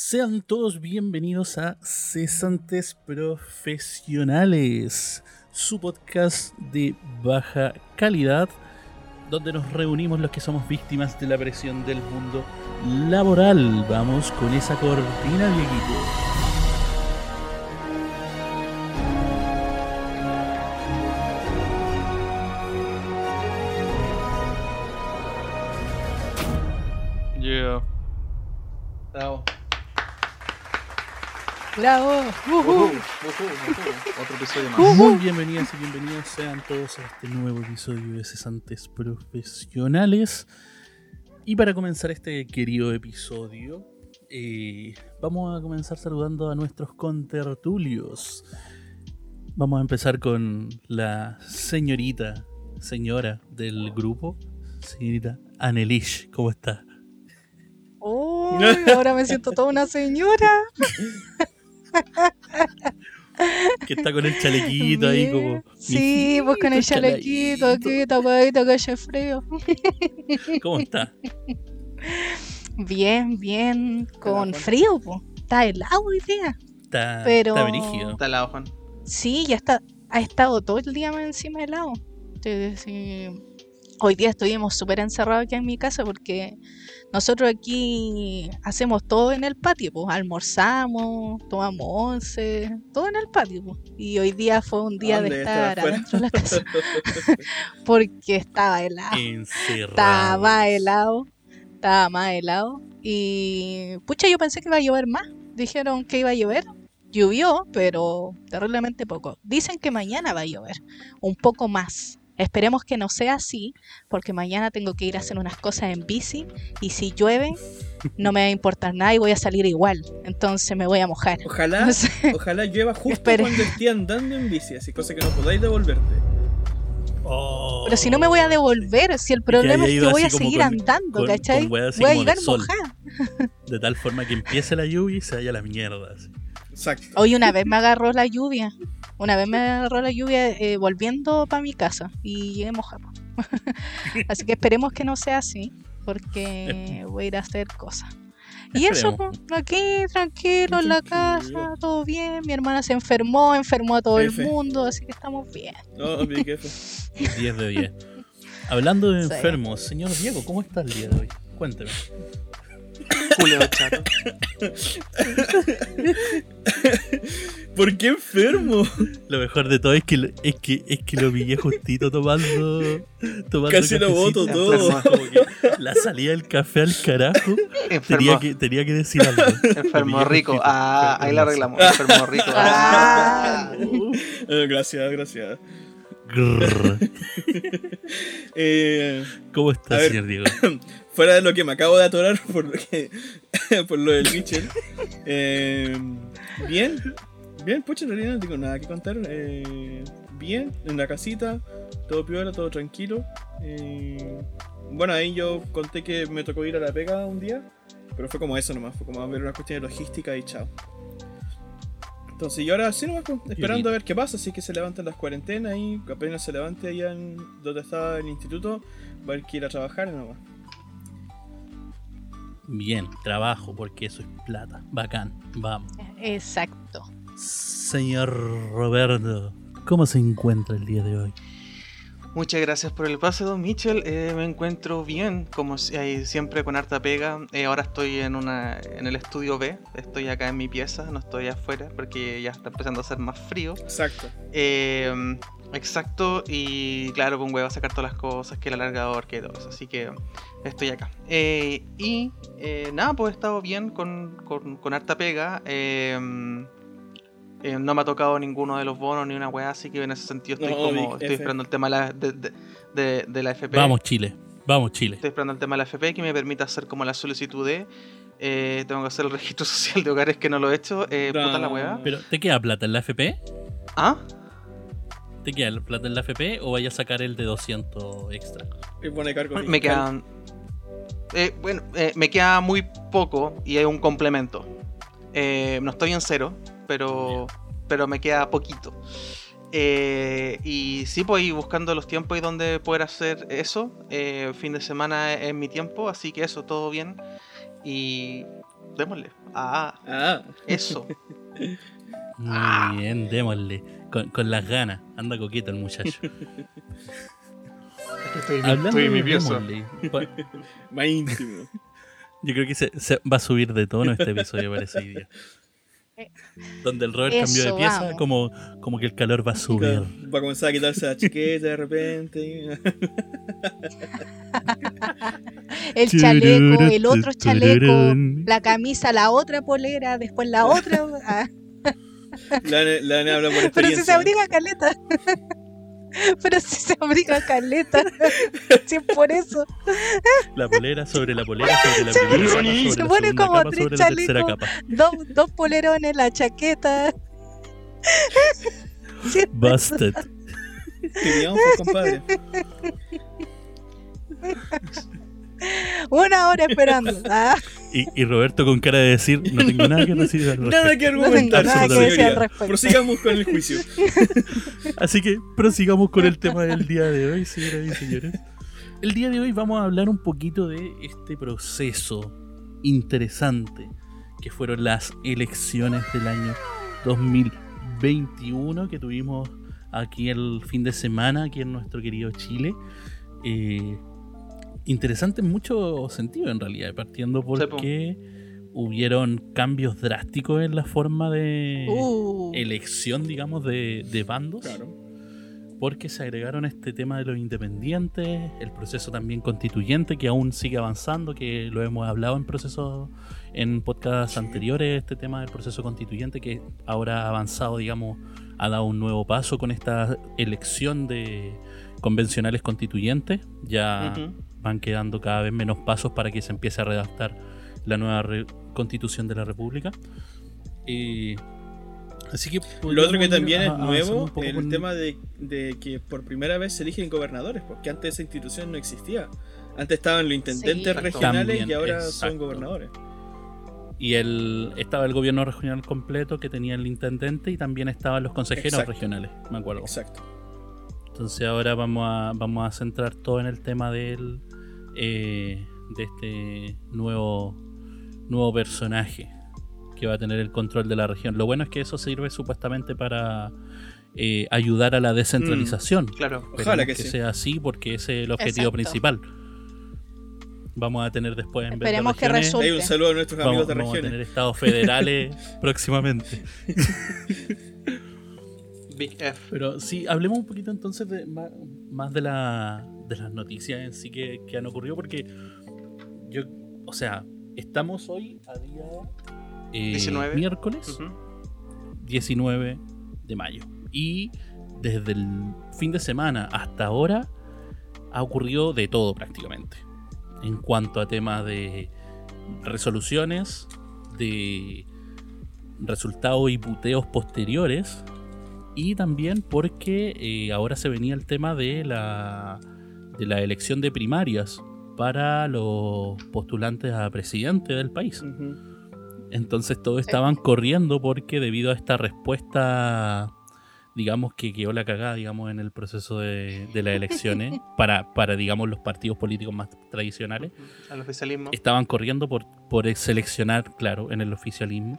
Sean todos bienvenidos a Cesantes Profesionales, su podcast de baja calidad, donde nos reunimos los que somos víctimas de la presión del mundo laboral. Vamos con esa cortina, viejito. Ujú, ujú. Otro episodio más. Uh. Muy bienvenidas y bienvenidos sean todos a este nuevo episodio de Cesantes Profesionales. Y para comenzar este querido episodio, eh, vamos a comenzar saludando a nuestros contertulios. Vamos a empezar con la señorita, señora del grupo, señorita Annelish. ¿Cómo está? Uy, ahora me siento toda una señora. Que está con el chalequito ahí como... Sí, pues con el chalequito aquí, tapadito, que hace frío. ¿Cómo está? Bien, bien. Con frío, pues. Está helado hoy día. Está, Pero- está brígido. Está al lado, Juan. Sí, ya está. Ha estado todo el día encima helado. Sí, sí. Hoy día estuvimos súper encerrados aquí en mi casa porque nosotros aquí hacemos todo en el patio, pues almorzamos, tomamos once, todo en el patio. pues. Y hoy día fue un día de estar ¿Estar adentro de la casa porque estaba helado. Encerrado. Estaba más helado, estaba más helado. Y pucha, yo pensé que iba a llover más. Dijeron que iba a llover. Llovió, pero terriblemente poco. Dicen que mañana va a llover, un poco más. Esperemos que no sea así, porque mañana tengo que ir a hacer unas cosas en bici y si llueve no me va a importar nada y voy a salir igual. Entonces me voy a mojar. Ojalá, No sé. ojalá llueva justo Espere. cuando esté andando en bici, así cosa que no podáis devolverte. Oh. Pero si no me voy a devolver, si el problema es que voy a seguir con- andando, con- ¿cachai? con Voy a llegar mojada. De tal forma que empiece la lluvia y se vaya la mierda. así. Exacto. Hoy una vez me agarró la lluvia. Una vez me agarró la lluvia eh, volviendo para mi casa y llegué mojado. así que esperemos que no sea así, porque voy a ir a hacer cosas. Y eso, aquí tranquilo en la casa, todo bien. Mi hermana se enfermó, enfermó a todo el mundo, así que estamos bien. No, mi jefe. 10 de 10. Hablando de Sí. enfermos, señor Diego, ¿cómo está el día de hoy? Cuénteme. Julio chato. ¿Por qué enfermo? Lo mejor de todo es que lo, es que, es que lo pillé justito tomando. tomando Casi lo boto todo. Enfermo. Como que la salida del café al carajo. Tenía Enfermo. que, tenía que decir algo. Enfermo Lo pillé rico. justito. Ah, ahí la arreglamos. Enfermo rico. Ah. Gracias, gracias. Grrr. Eh, ¿Cómo está, señor Diego? fuera de lo que me acabo de atorar por lo, que, por lo del Mitchell. eh, bien, bien, pucha, en realidad no tengo nada que contar. eh, bien, en la casita, todo piola, todo tranquilo. eh, bueno, ahí yo conté que me tocó ir a la pega un día, pero fue como eso nomás, fue como a ver una cuestión de logística y chao. Entonces, y ahora sí nomás, pues, esperando a ver qué pasa, así que se levantan las cuarentenas y apenas se levante allá en donde estaba el instituto, va a ir a trabajar nomás. Bien, trabajo, porque eso es plata. Bacán, vamos. Exacto. Señor Roberto, ¿cómo se encuentra el día de hoy? Muchas gracias por el pase, don Mitchell. Eh, me encuentro bien, como siempre con harta pega. Eh, ahora estoy en una en el estudio B. Estoy acá en mi pieza, no estoy afuera porque ya está empezando a hacer más frío. Exacto. Eh, exacto, y claro, con huevo a sacar todas las cosas, que el alargador, que todo eso. Así que estoy acá. Eh, y eh, nada, pues he estado bien con, con, con harta pega. eh, eh, no me ha tocado ninguno de los bonos ni una weá, así que en ese sentido estoy No, como. Estoy esperando el tema de la, de, de- de- de la FP. Vamos, Chile. Vamos, Chile. Estoy esperando el tema de la FP que me permita hacer como la solicitud de. eh, tengo que hacer el registro social de hogares que no lo he hecho. Eh, puta la No. weá. Pero, ¿te queda plata en la FP? ¿Ah? ¿Te queda la plata en la FP o vaya a sacar el de 200 extra? Y pone cargo Me fiscal. quedan. eh, bueno, eh, me queda muy poco y hay un complemento. Eh, no estoy en cero, pero, pero me queda poquito. Eh, y sí, pues ir buscando los tiempos y donde poder hacer eso. Eh, fin de semana es mi tiempo, así que eso, todo bien. Y, Démosle. Ah, Ah, eso. Muy Ah. bien, démosle. Con, con las ganas. Anda coqueto el muchacho. Estoy, Hablando estoy de démosle, pa- más íntimo. Yo creo que se, se va a subir de tono este episodio parece hoy día. Donde el Robert cambió de pieza, vamos. como, como que el calor va a subir. Va a comenzar a quitarse la chiqueta de repente. El chaleco, el otro chaleco, la camisa, la otra polera, después la otra. La, la, la habla por pero experiencia. si se abriga caleta. Pero si se abriga caleta. Si es por eso. La polera sobre la polera sobre la primera capa sobre Se la pone segunda como tres la chalecos. Dos, dos polerones, la chaqueta. Sí, Busted. Teníamos, pues, compadre. Una hora esperando. Ah, Y, y Roberto con cara de decir, no tengo nada que decir al Nada respecto. que No tengo argumentar, nada que decir al respecto. Prosigamos con el juicio. Así que prosigamos con el tema del día de hoy, señoras y señores. El día de hoy vamos a hablar un poquito de este proceso interesante que fueron las elecciones del año 2021 que tuvimos aquí el fin de semana, aquí en nuestro querido Chile. Eh, interesante en mucho sentido en realidad, partiendo porque hubieron cambios drásticos en la forma de uh, elección, digamos, de, de bandos. Claro. porque se agregaron este tema de los independientes, el proceso también constituyente que aún sigue avanzando, que lo hemos hablado en procesos, en podcasts anteriores, este tema del proceso constituyente que ahora ha avanzado, digamos, ha dado un nuevo paso con esta elección de convencionales constituyentes, ya. Van quedando cada vez menos pasos para que se empiece a redactar la nueva re- constitución de la República. Eh, así que Lo otro que también es nuevo, poco el con- tema de, de que por primera vez se eligen gobernadores, porque antes esa institución no existía. Antes estaban los intendentes Sí. regionales También, y ahora son gobernadores. Y el, estaba el gobierno regional completo que tenía el intendente y también estaban los consejeros Exacto. regionales, me acuerdo. Exacto. Entonces ahora vamos a, vamos a centrar todo en el tema del, eh, de este nuevo, nuevo personaje que va a tener el control de la región. Lo bueno es que eso sirve supuestamente para eh, ayudar a la descentralización. Claro. Ojalá Esperemos que que, sí. sea así porque ese es el objetivo Exacto. principal. Vamos a tener después en vez de Esperemos que regiones, resulte. Hay un saludo a nuestros Vamos, amigos de vamos a tener regiones. estados federales próximamente. Big F. Pero sí, hablemos un poquito entonces de más de, la, de las noticias en sí que, que han ocurrido, porque yo, o sea, estamos hoy a día eh, 19. miércoles Ujú. 19 de mayo. Y desde el fin de semana hasta ahora ha ocurrido de todo prácticamente. En cuanto a temas de resoluciones, de resultados y puteos posteriores. Y también porque eh, ahora se venía el tema de la, de la elección de primarias para los postulantes a presidente del país. Entonces todos estaban corriendo porque debido a esta respuesta, digamos que quedó la cagada, digamos, en el proceso de, de las elecciones para, para, digamos, los partidos políticos más tradicionales, Al oficialismo. estaban corriendo por, por seleccionar, claro, en el oficialismo,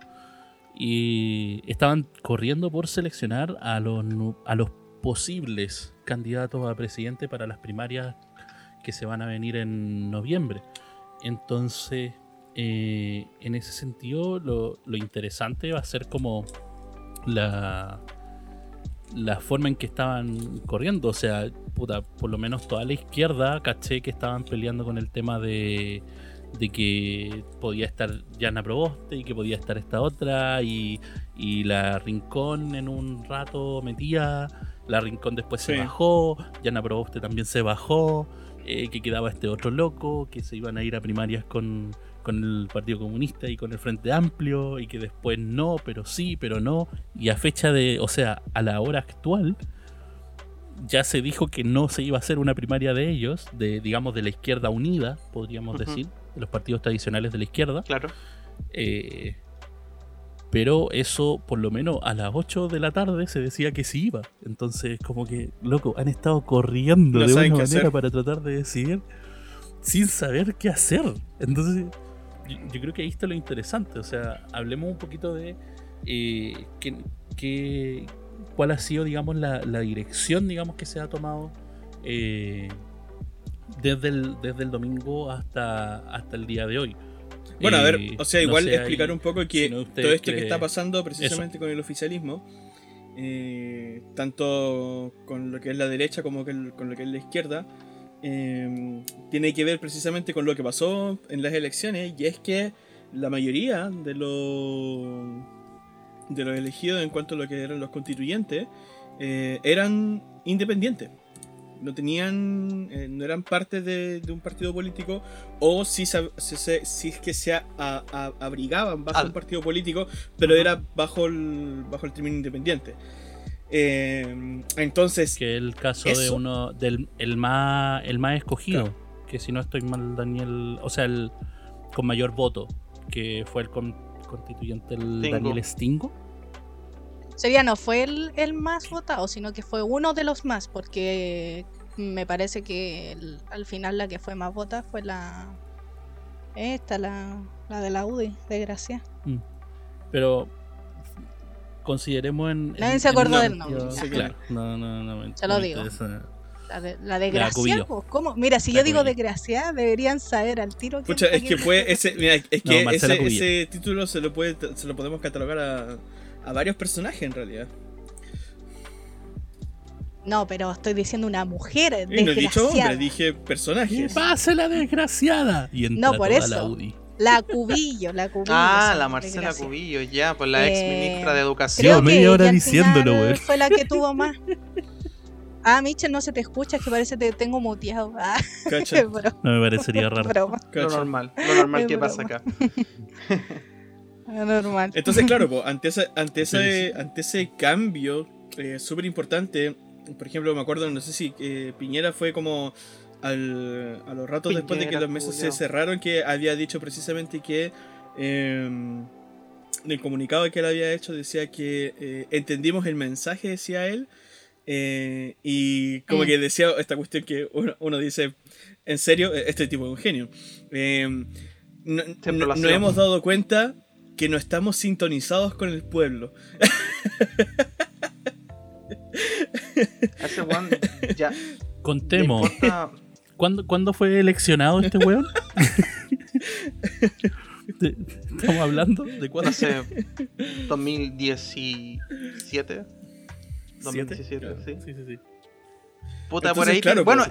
y estaban corriendo por seleccionar a los, a los posibles candidatos a presidente para las primarias que se van a venir en noviembre. Entonces, eh, en ese sentido, lo, lo interesante va a ser como la, la forma en que estaban corriendo. O sea, puta, por lo menos toda la izquierda caché que estaban peleando con el tema de, de que podía estar Yana Proboste y que podía estar esta otra y, y la Rincón en un rato metía, la Rincón después se bajó, Yana Proboste también se bajó, eh, que quedaba este otro loco, que se iban a ir a primarias con, con el Partido Comunista y con el Frente Amplio y que después no, pero sí, pero no. Y a fecha de, o sea, a la hora actual, ya se dijo que no se iba a hacer una primaria de ellos, de digamos de la izquierda unida, podríamos decir, de los partidos tradicionales de la izquierda. Claro. Eh, pero eso, por lo menos a las 8 de la tarde, se decía que sí iba. Entonces, como que, loco, han estado corriendo No de una manera hacer. para tratar de decidir sin saber qué hacer. Entonces, yo, yo creo que ahí está lo interesante. O sea, hablemos un poquito de eh, qué, qué- cuál ha sido, digamos, la, la dirección, digamos, que se ha tomado eh, desde, el, desde el domingo hasta, hasta el día de hoy. Bueno, a ver, o sea, no igual sé, explicar un poco que si no usted todo esto que está pasando precisamente con el oficialismo, eh, tanto con lo que es la derecha como con lo que es la izquierda, eh, tiene que ver precisamente con lo que pasó en las elecciones y es que la mayoría de los de los elegidos en cuanto a lo que eran los constituyentes eh, eran independientes no tenían eh, no eran parte de, de un partido político o si, se- si, se- si es que se a- a- abrigaban bajo Al- un partido político pero era bajo el bajo el término independiente. Eh, entonces que el caso de uno del el más el más escogido que si no estoy mal Daniel o sea el con mayor voto que fue el con- constituyente el Stingo. Daniel Stingo Sería no fue el, el más votado, sino que fue uno de los más, porque me parece que el- al final la que fue más votada fue la. Esta, la, la de la UDI, de Gracia. pero consideremos en, Nadie en- se acordó del nombre, ya. claro no no no me- Se lo no me digo. interesa. La de, la de La Gracia. Cubillo. pues, ¿Cómo? Mira, si La yo digo de Cubillo. Gracia, deberían saber al tiro. Pucha, es que puede, ese, mira, es No, que Marcela ese, ese título se lo puede, se lo podemos catalogar a, a varios personajes en realidad. No, pero estoy diciendo una mujer Y no he dicho desgraciada. hombre, dije personajes. pase la desgraciada y entra No, por toda la eso. UDI La Cubillo, la Cubillo. Ah, la Marcela. Cubillo, ya, pues la ex Eh, ministra de Educación. Llevo Creo que media hora diciéndolo, weón. Fue la que tuvo más. Ah, Michel, no se te escucha, es que parece que te tengo muteado. Ah, no me parecería raro broma, Lo normal, lo normal Es que broma. pasa acá. normal. Entonces, claro, po, ante, ese, ante, Sí, ese, ante ese cambio eh, súper importante, por ejemplo, me acuerdo, no sé si eh, Piñera fue como al- a los ratos después de que los meses se cerraron, que había dicho precisamente que eh, en el comunicado que él había hecho decía que eh, entendimos el mensaje, decía él, eh, y como Mm. que decía esta cuestión que uno, uno dice, en serio, este tipo es un genio. Eh, no, no- hemos dado cuenta que no estamos sintonizados con el pueblo. Ese weón, ya. contemos ¿Cuándo, cuándo fue eleccionado este weón? ¿Estamos hablando? ¿De cuándo? sé, 2017. 2017, Claro. sí. Sí, sí, sí. Puta, Entonces, por ahí. claro, bueno,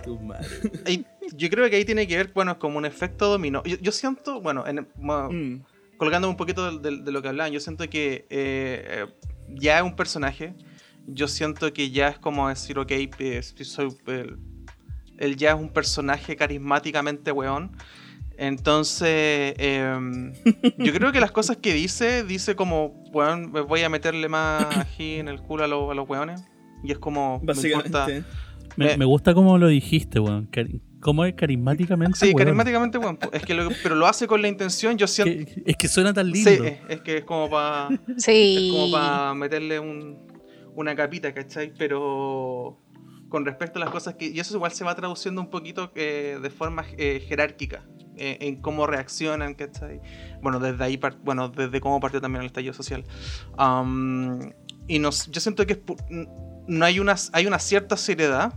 ahí- yo creo que ahí tiene que ver, bueno, es como un efecto dominó. Yo, yo siento, bueno, en, bueno, Mm, colgando un poquito de, de- de lo que hablaban, yo siento que eh, eh, ya es un personaje. Yo siento que ya es como decir, ok, eh, soy. el- él ya es un personaje carismáticamente weón. Entonces, em, yo creo que las cosas que dice, dice como, weón, me voy a meterle más ají en el culo a, los- a los weones. Y es como, me importa. básicamente. Me, me gusta cómo lo dijiste, weón. ¿Cómo es carismáticamente? Sí, weón? carismáticamente, weón. Es que lo- pero lo hace con la intención, yo siento. Es que suena tan lindo. Sí, es, es que es como para. Es Sí. como para meterle un, una capita, ¿cachai? Pero con respecto a las cosas que... Y eso igual se va traduciendo un poquito eh, de forma eh, jerárquica eh, en cómo reaccionan, ¿cachai? Bueno, desde ahí, bueno, desde cómo partió también el estallido social. Am, y nos, yo siento que es no hay una, hay una cierta seriedad,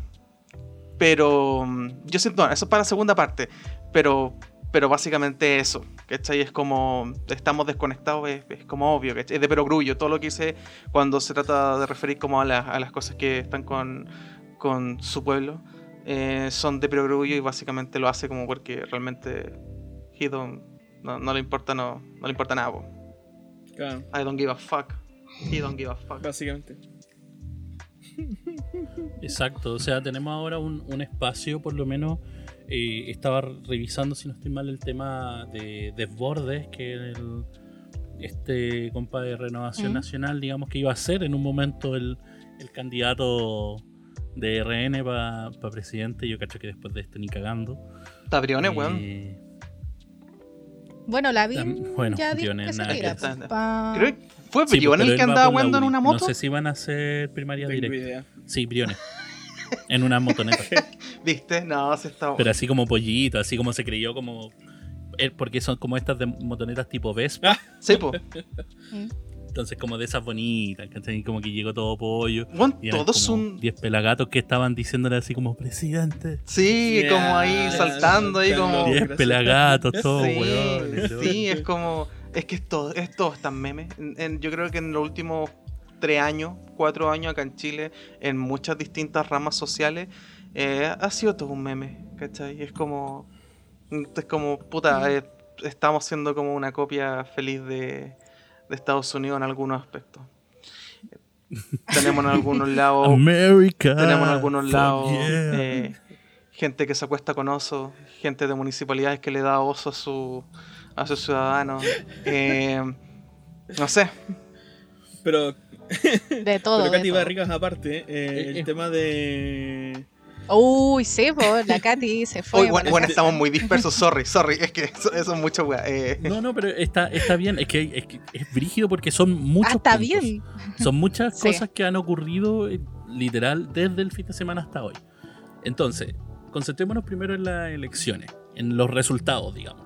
pero mm, yo siento, no, eso es para la segunda parte, pero pero básicamente eso, ¿cachai? Es como, estamos desconectados, es, es como obvio, ¿cachai? Es de perogrullo, todo lo que hice cuando se trata de referir como a, las- a las cosas que están con, con su pueblo, eh, son de perogrullo y básicamente lo hace como porque realmente he don't- no, no le importa, no, no le importa nada. Claro, I don't give a fuck. He don't give a fuck. básicamente. Exacto, o sea, tenemos ahora un, un espacio, por lo menos, eh, estaba revisando, si no estoy mal, el tema de Desbordes, que el, este compa de Renovación ¿Mm? Nacional, digamos que iba a ser en un momento el, el candidato de RN para presidente, yo cacho que después de esto ni cagando. Está Briones, weón. Eh, Bueno, la vi. Bueno, ya Briones nada que pues, pa- Creo fue sí, Briones el que andaba weando en una moto. No sé si van a hacer primaria Tengo directa. idea. Sí, Briones. en una motoneta. ¿Viste? No, se está. Pero así como pollito, así como se creyó como eh, porque son como estas de motonetas tipo Vespa. Ah, Sí, po. Mm. Entonces, como de esas bonitas, ¿cachai? Como que llegó todo pollo. Weón, Y eran todos son. 10 pelagatos que estaban diciéndole así como presidente. Sí, como ahí saltando ahí como. saltando. 10 gracias. pelagatos, todos, sí, weones. sí, es como. Es que es todo, es todo tan meme. En- en- yo creo que en los últimos tres años, cuatro años acá en Chile, en muchas distintas ramas sociales, eh, ha sido todo un meme, ¿cachai? Es como. Es como, puta, eh, estamos siendo como una copia feliz de, de Estados Unidos en algunos aspectos. Tenemos en algunos lados. America. Tenemos en algunos lados yeah. eh, gente que se acuesta con osos, gente de municipalidades que le da oso a, su, a sus ciudadanos. eh, no sé, Pero, De todo. pero Katy todo. Barrigas, aparte, eh, Eh, el eh. tema de. Uy, sí, la Katy se fue. Bueno, estamos muy dispersos, sorry, sorry, es que eso, eso es mucho eh. No, no, pero está, está bien. Es que, es que es brígido porque son muchos. Ah, está puntos. bien. Son muchas Sí. cosas que han ocurrido eh, literal desde el fin de semana hasta hoy. Entonces, concentrémonos primero en las elecciones, en los resultados, digamos.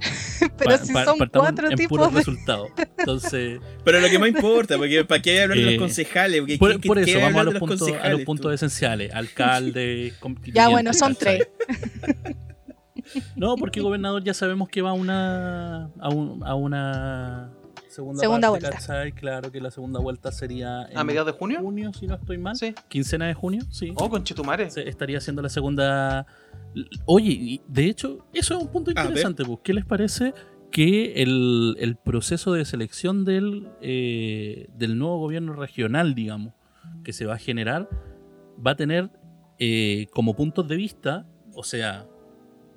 Pero Pa- si pa- son cuatro en tipos puros de. resultados. Entonces, Pero lo que más importa, porque ¿para qué hablar de Eh, los concejales? Porque por, ¿qué- por qué- eso, qué vamos a los, puntos, a los puntos tú? esenciales. Alcalde, Ya, bueno, son tres. No, porque gobernador ya sabemos que va a una, a, un- a una segunda, Segunda parte, vuelta. ¿cachai? Claro que la segunda vuelta sería en ¿A mediados de junio? junio, si no estoy mal. Sí. Quincena de junio, sí. Oh, conchetumare. Se- estaría haciendo la segunda. Oye, y de hecho, eso es un punto A ver. interesante. pues. ¿Qué les parece que el, el proceso de selección del, eh, del nuevo gobierno regional, digamos, que se va a generar, va a tener eh, como puntos de vista, o sea,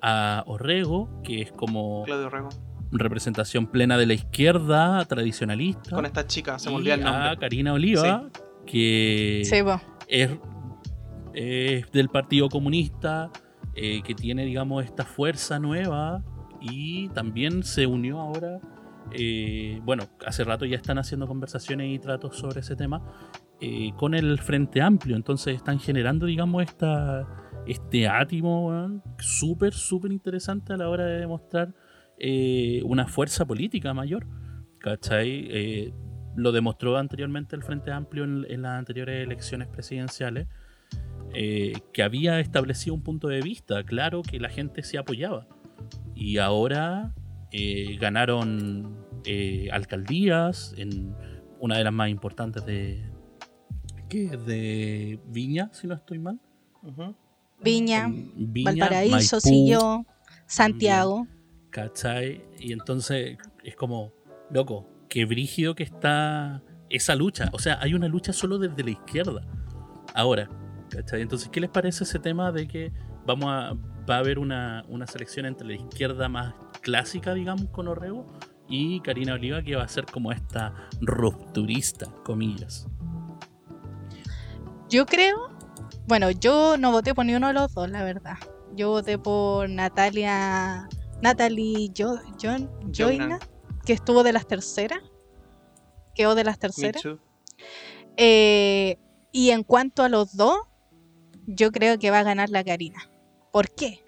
a Orrego, que es como Claudio Rego. Representación plena de la izquierda tradicionalista, Con esta chica, se me y olvida el a nombre. Karina Oliva, que Sí, es, es del Partido Comunista, eh, que tiene, digamos, esta fuerza nueva y también se unió ahora. eh, bueno, hace rato ya están haciendo conversaciones y tratos sobre ese tema eh, con el Frente Amplio. Entonces están generando, digamos, esta, este átimo súper, súper interesante a la hora de demostrar eh, una fuerza política mayor. ¿Cachai? Eh, lo demostró anteriormente el Frente Amplio en, en las anteriores elecciones presidenciales, eh, que había establecido un punto de vista, claro que la gente se apoyaba. Y ahora eh, ganaron eh, alcaldías en una de las más importantes de, que es de Viña, si no estoy mal. Viña, Valparaíso, Maipú, Santiago. ¿Cachai? Y entonces es como, loco, qué brígido que está esa lucha. O sea, hay una lucha solo desde la izquierda. Ahora, ¿cachai? Entonces, ¿qué les parece ese tema de que vamos a, va a haber una, una selección entre la izquierda más clásica, digamos, con Orrego, y Karina Oliva, que va a ser como esta rupturista, comillas? Yo creo, bueno, yo no voté por ni uno de los dos, la verdad. Yo voté por Natalia, Natalie jo, John, Joyna, que estuvo de las terceras, quedó de las terceras. Eh, y en cuanto a los dos, yo creo que va a ganar la Karina. ¿Por qué?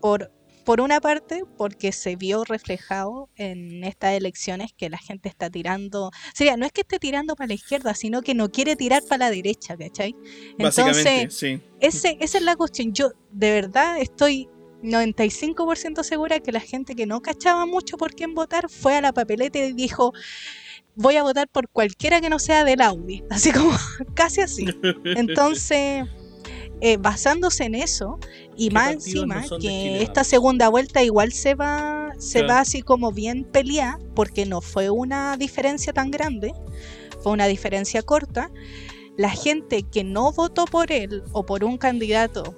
Por, por una parte, porque se vio reflejado en estas elecciones que la gente está tirando. Sería, no es que esté tirando para la izquierda, sino que no quiere tirar para la derecha, ¿cachai? Básicamente, Entonces, sí. ese, esa es la cuestión. Yo de verdad estoy 95% segura que la gente que no cachaba mucho por quién votar fue a la papeleta y dijo, voy a votar por cualquiera que no sea del Audi. Así como, casi así. Entonces, eh, basándose en eso, y ¿Qué más no encima que esta segunda vuelta igual se va, se Claro. va así como bien peleada, porque no fue una diferencia tan grande, fue una diferencia corta. La gente que no votó por él o por un candidato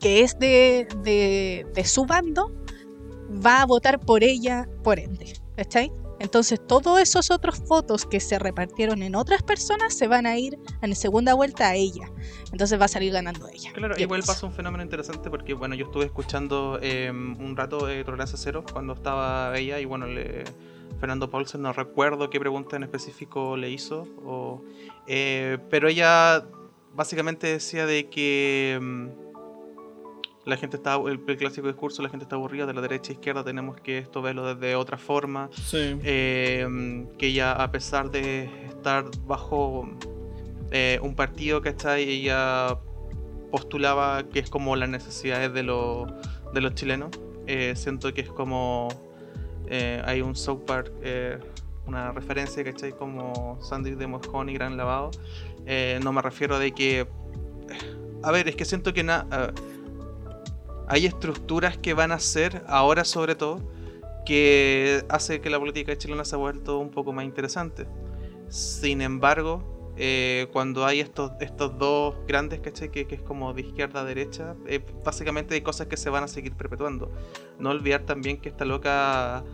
que es de, de, de su bando, va a votar por ella por ende. ¿Cachai? Entonces todos esos otros votos que se repartieron en otras personas se van a ir en segunda vuelta a ella. Entonces va a salir ganando ella. Claro, igual pasa un fenómeno interesante porque, bueno, yo estuve escuchando eh, un rato de Tolerancia Cero cuando estaba ella y, bueno, le, Fernando Paulsen, no recuerdo qué pregunta en específico le hizo, o, eh, pero ella básicamente decía de que mm, la gente está, el, el clásico discurso, la gente está aburrida, de la derecha a izquierda tenemos que esto verlo desde otra forma, Sí. eh, que ella a pesar de estar bajo eh, un partido, ¿cachai? Ella postulaba que es como las necesidades de, lo- de los chilenos. Eh, siento que es como hay un South Park, eh, una referencia, ¿cachai? Como sándwich de moscón y gran lavado. No me refiero de que... A ver, es que siento que na- ah, hay estructuras que van a ser, ahora sobre todo, que hace que la política chilena se ha vuelto un poco más interesante. Sin embargo, eh, cuando hay estos, estos dos grandes, ¿cachai? Que, que es como de izquierda a derecha, eh, básicamente hay cosas que se van a seguir perpetuando. No olvidar también que esta loca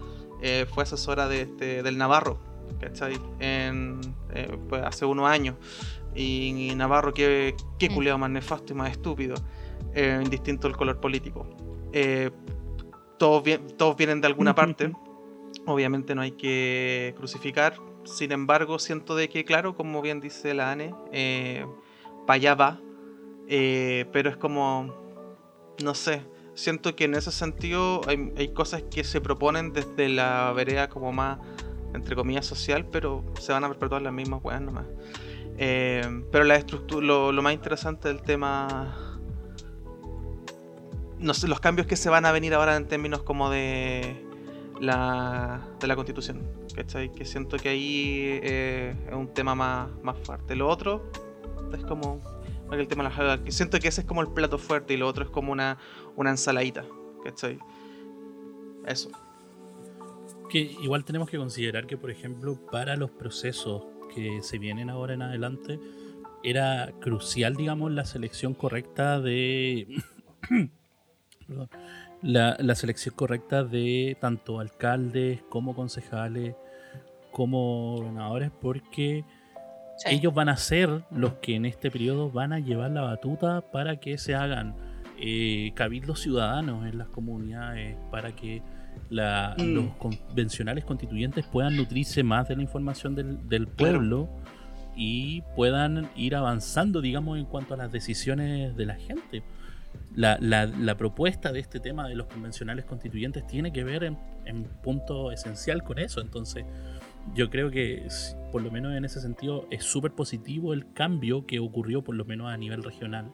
eh, fue asesora de este, del Navarro, ¿cachai? En, pues, hace unos años. Y, Navarro, qué, qué Mm. culeado más nefasto y más estúpido, eh, indistinto el color político. Eh, todos, vi- todos vienen de alguna parte. Obviamente no hay que crucificar. Sin embargo, siento de que, claro, como bien dice la ANE, eh, para allá va. Eh, pero es como, no sé, siento que en ese sentido hay, hay cosas que se proponen desde la vereda como más, entre comillas, social, pero se van a perpetuar las mismas weas nomás. Eh, pero la estructura, lo, lo más interesante del tema, no sé, los cambios que se van a venir ahora en términos como de la, de la constitución, ¿cachai? Que siento que ahí eh, es un tema más, más fuerte. Lo otro es como el tema de siento que ese es como el plato fuerte y lo otro es como una, una ensaladita, ¿cachai? Eso. Que igual tenemos que considerar que, por ejemplo, para los procesos que se vienen ahora en adelante, era crucial, digamos, la selección correcta de. Perdón. la, la selección correcta de tanto alcaldes como concejales como gobernadores, porque Sí. ellos van a ser los que en este periodo van a llevar la batuta para que se hagan eh, cabildos ciudadanos en las comunidades, para que la- Mm. los convencionales constituyentes puedan nutrirse más de la información del, del Claro. pueblo y puedan ir avanzando, digamos, en cuanto a las decisiones de la gente. La, la- la propuesta de este tema de los convencionales constituyentes tiene que ver en, en punto esencial con eso. Entonces, yo creo que por lo menos en ese sentido es súper positivo el cambio que ocurrió por lo menos a nivel regional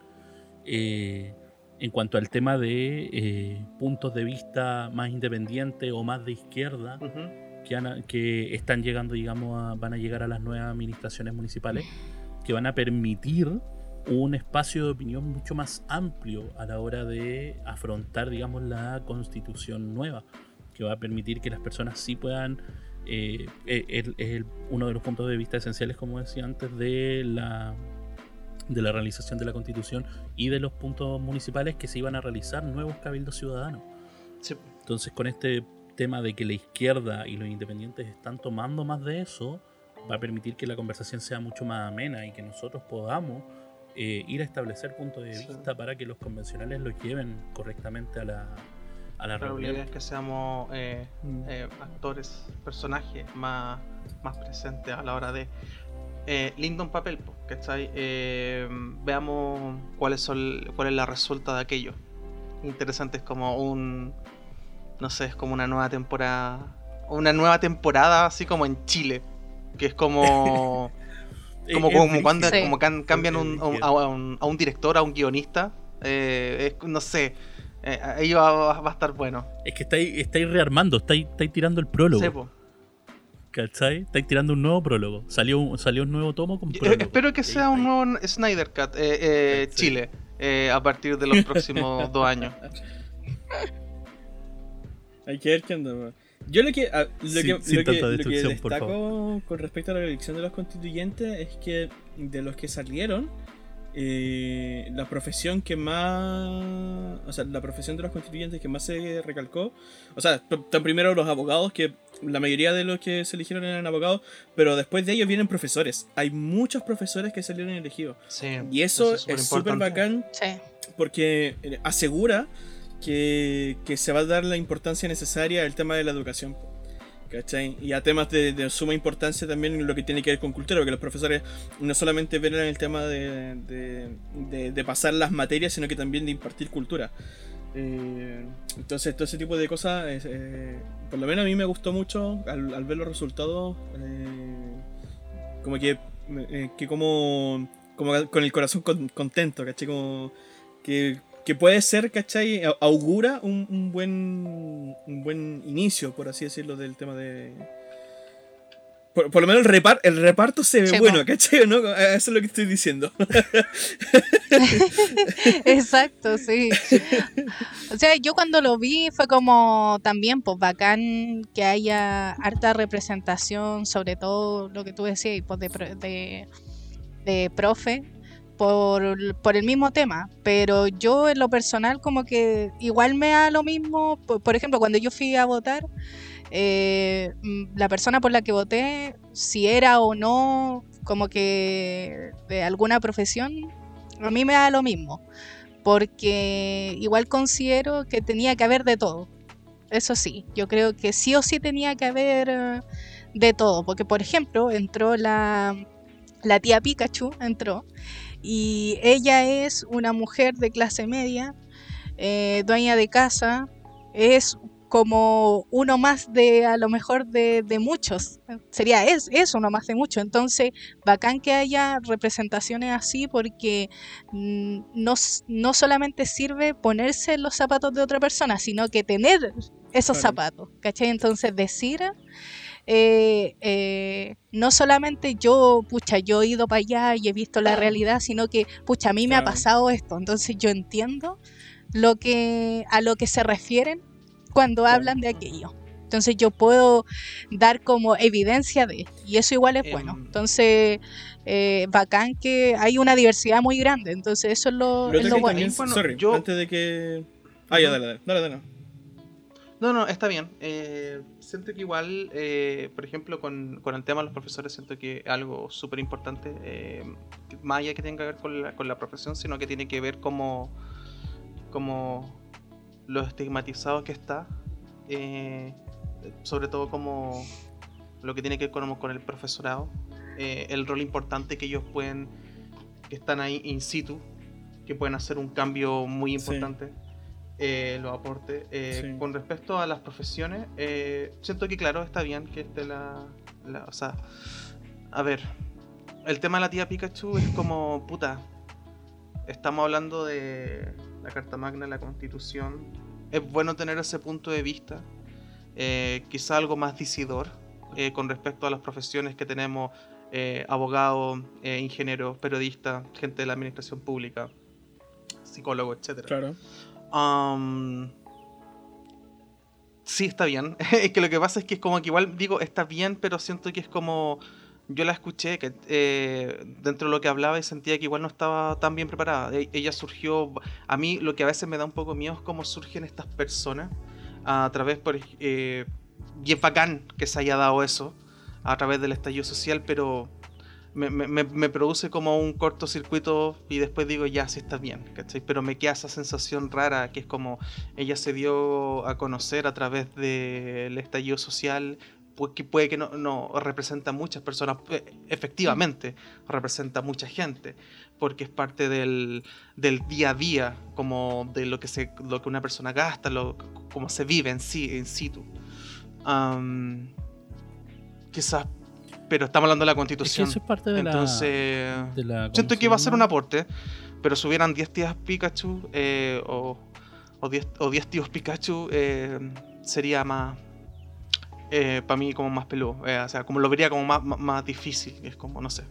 eh, en cuanto al tema de eh, puntos de vista más independientes o más de izquierda Ujú. que, han- que están llegando, digamos, a- van a llegar a las nuevas administraciones municipales que van a permitir un espacio de opinión mucho más amplio a la hora de afrontar, digamos, la constitución nueva, que va a permitir que las personas sí puedan, eh, eh, es el- uno de los puntos de vista esenciales, como decía antes, de la de la realización de la constitución y de los puntos municipales que se iban a realizar nuevos cabildos ciudadanos. Sí. Entonces, con este tema de que la izquierda y los independientes están tomando más de eso, va a permitir que la conversación sea mucho más amena y que nosotros podamos eh, ir a establecer puntos de Sí. vista para que los convencionales los lleven correctamente a la, a la Claro, la idea reunión. es que seamos eh, Mm. eh, actores, personajes más, más presentes a la hora de. Eh, lindo un papel, ¿cachai? Eh, veamos cuáles son, cuál es la resulta de aquello. Interesante, es como un. No sé, es como una nueva temporada. Una nueva temporada, así como en Chile. Que es como. Eh, como, es como brígido. cuando Sí. como can- cambian un- a, un, brígido. a un- a un director, a un guionista. eh, es- no sé. Eh, ahí va, va a estar bueno. Es que estáis, estáis rearmando, estáis, estáis tirando el prólogo. Sí, po. ¿Cachai? Estáis tirando un nuevo prólogo. Salió, un- salió un nuevo tomo con prólogo. espero que sea un nuevo Snyder Cut eh, eh, Sí. Chile eh, a partir de los próximos dos años. Hay que ver qué onda. Yo lo que, lo Sin- que, sin lo que, lo destaco con respecto a la elección de los constituyentes es que de los que salieron, eh, la profesión que más. O sea, la profesión de los constituyentes que más se recalcó. O sea, están primero los abogados, que la mayoría de los que se eligieron eran abogados, pero después de ellos vienen profesores. Hay muchos profesores que salieron elegidos. Sí, Y eso es súper bacán Sí. porque eh, asegura que, se va a dar la importancia necesaria al tema de la educación. Y a temas de, suma importancia también lo que tiene que ver con cultura, porque los profesores no solamente ven el tema de, de, pasar las materias, sino que también de impartir cultura. Eh, entonces, todo ese tipo de cosas, eh, por lo menos a mí me gustó mucho al, ver los resultados, eh, como que, que como, como con el corazón con- contento, ¿cachai? Como que, que puede ser, ¿cachai? Augura un, un buen un buen inicio, por así decirlo, del tema de... Por, por lo menos el, repar- el reparto se ve Sí, bueno. ¿cachai? ¿No? Eso es lo que estoy diciendo. Exacto, sí. O sea, yo cuando lo vi fue como también, pues bacán que haya harta representación, sobre todo lo que tú decías, pues de, de, de profe, por, el mismo tema. Pero yo en lo personal como que igual me da lo mismo, por, por ejemplo, cuando yo fui a votar, eh, mm, la persona por la que voté, si era o no como que de alguna profesión, a mí me da lo mismo, porque igual considero que tenía que haber de todo. Eso sí, yo creo que sí o sí tenía que haber eh, de todo, porque por ejemplo entró la, la tía Pikachu, entró, y ella es una mujer de clase media, eh, dueña de casa, es como uno más de a lo mejor de, de muchos, sería es, es uno más de muchos, entonces bacán que haya representaciones así porque mm, no, no solamente sirve ponerse los zapatos de otra persona, sino que tener esos Claro. zapatos, ¿cachai? Entonces decir, eh, eh, no solamente yo, pucha, yo he ido para allá y he visto la realidad, sino que, pucha, a mí me ha pasado esto, entonces yo entiendo lo que, a lo que se refieren cuando hablan de aquello. Entonces yo puedo dar como evidencia de, y eso igual es bueno. Em. Entonces, eh, bacán que hay una diversidad muy grande, entonces eso es lo, es bueno. también, Bueno, sorry, yo- antes de que... Ah, ya, dale, dale, dale, dale. No, no, está bien. Eh, siento que igual, eh, por ejemplo, con, con el tema de los profesores, siento que algo súper importante, eh, más allá que tenga que ver con la, con la profesión, sino que tiene que ver como, como lo estigmatizado que está, eh, sobre todo como lo que tiene que ver con, con el profesorado, eh, el rol importante que ellos pueden, que están ahí in situ, que pueden hacer un cambio muy Sí. Eh, los aportes. Eh, Sí. Con respecto a las profesiones, eh, siento que claro, está bien que esté la, la- O sea, a ver, el tema de la tía Pikachu es como, puta, estamos hablando de la Carta Magna, la Constitución. Es bueno tener ese punto de vista, eh, quizá algo más decidor eh, con respecto a las profesiones que tenemos, eh, abogados, ingenieros, periodistas, gente de la administración pública, psicólogos, etcétera. Claro. Sí, está bien. es que lo que pasa es que es como que igual digo, está bien, pero siento que es como. Yo la escuché que eh, dentro de lo que hablaba y sentía que igual no estaba tan bien preparada. E- ella surgió. A mí lo que a veces me da un poco miedo es cómo surgen estas personas a través, por, eh, y es bacán que se haya dado eso a través del estallido social, pero me, me- me- produce como un cortocircuito y después digo, ya, sí está bien, ¿cachai? Pero me queda esa sensación rara que es como ella se dio a conocer a través del estallido social, pues que puede que no, no representa a muchas personas, eh, efectivamente representa a mucha gente, porque es parte del, del día a día, como de lo que, se, lo que una persona gasta, lo, cómo se vive en sí, en situ. Am, quizás, pero estamos hablando de la Es que constitución. eso es parte de Entonces, la. De la ¿cómo siento que va a ser un aporte, pero si hubieran 10 tías Pikachu eh, o, o, 10, o 10 tíos Pikachu, eh, sería más. para mí, como más peludo. eh, o sea, como lo vería como más, más, más difícil. Es como, no sé.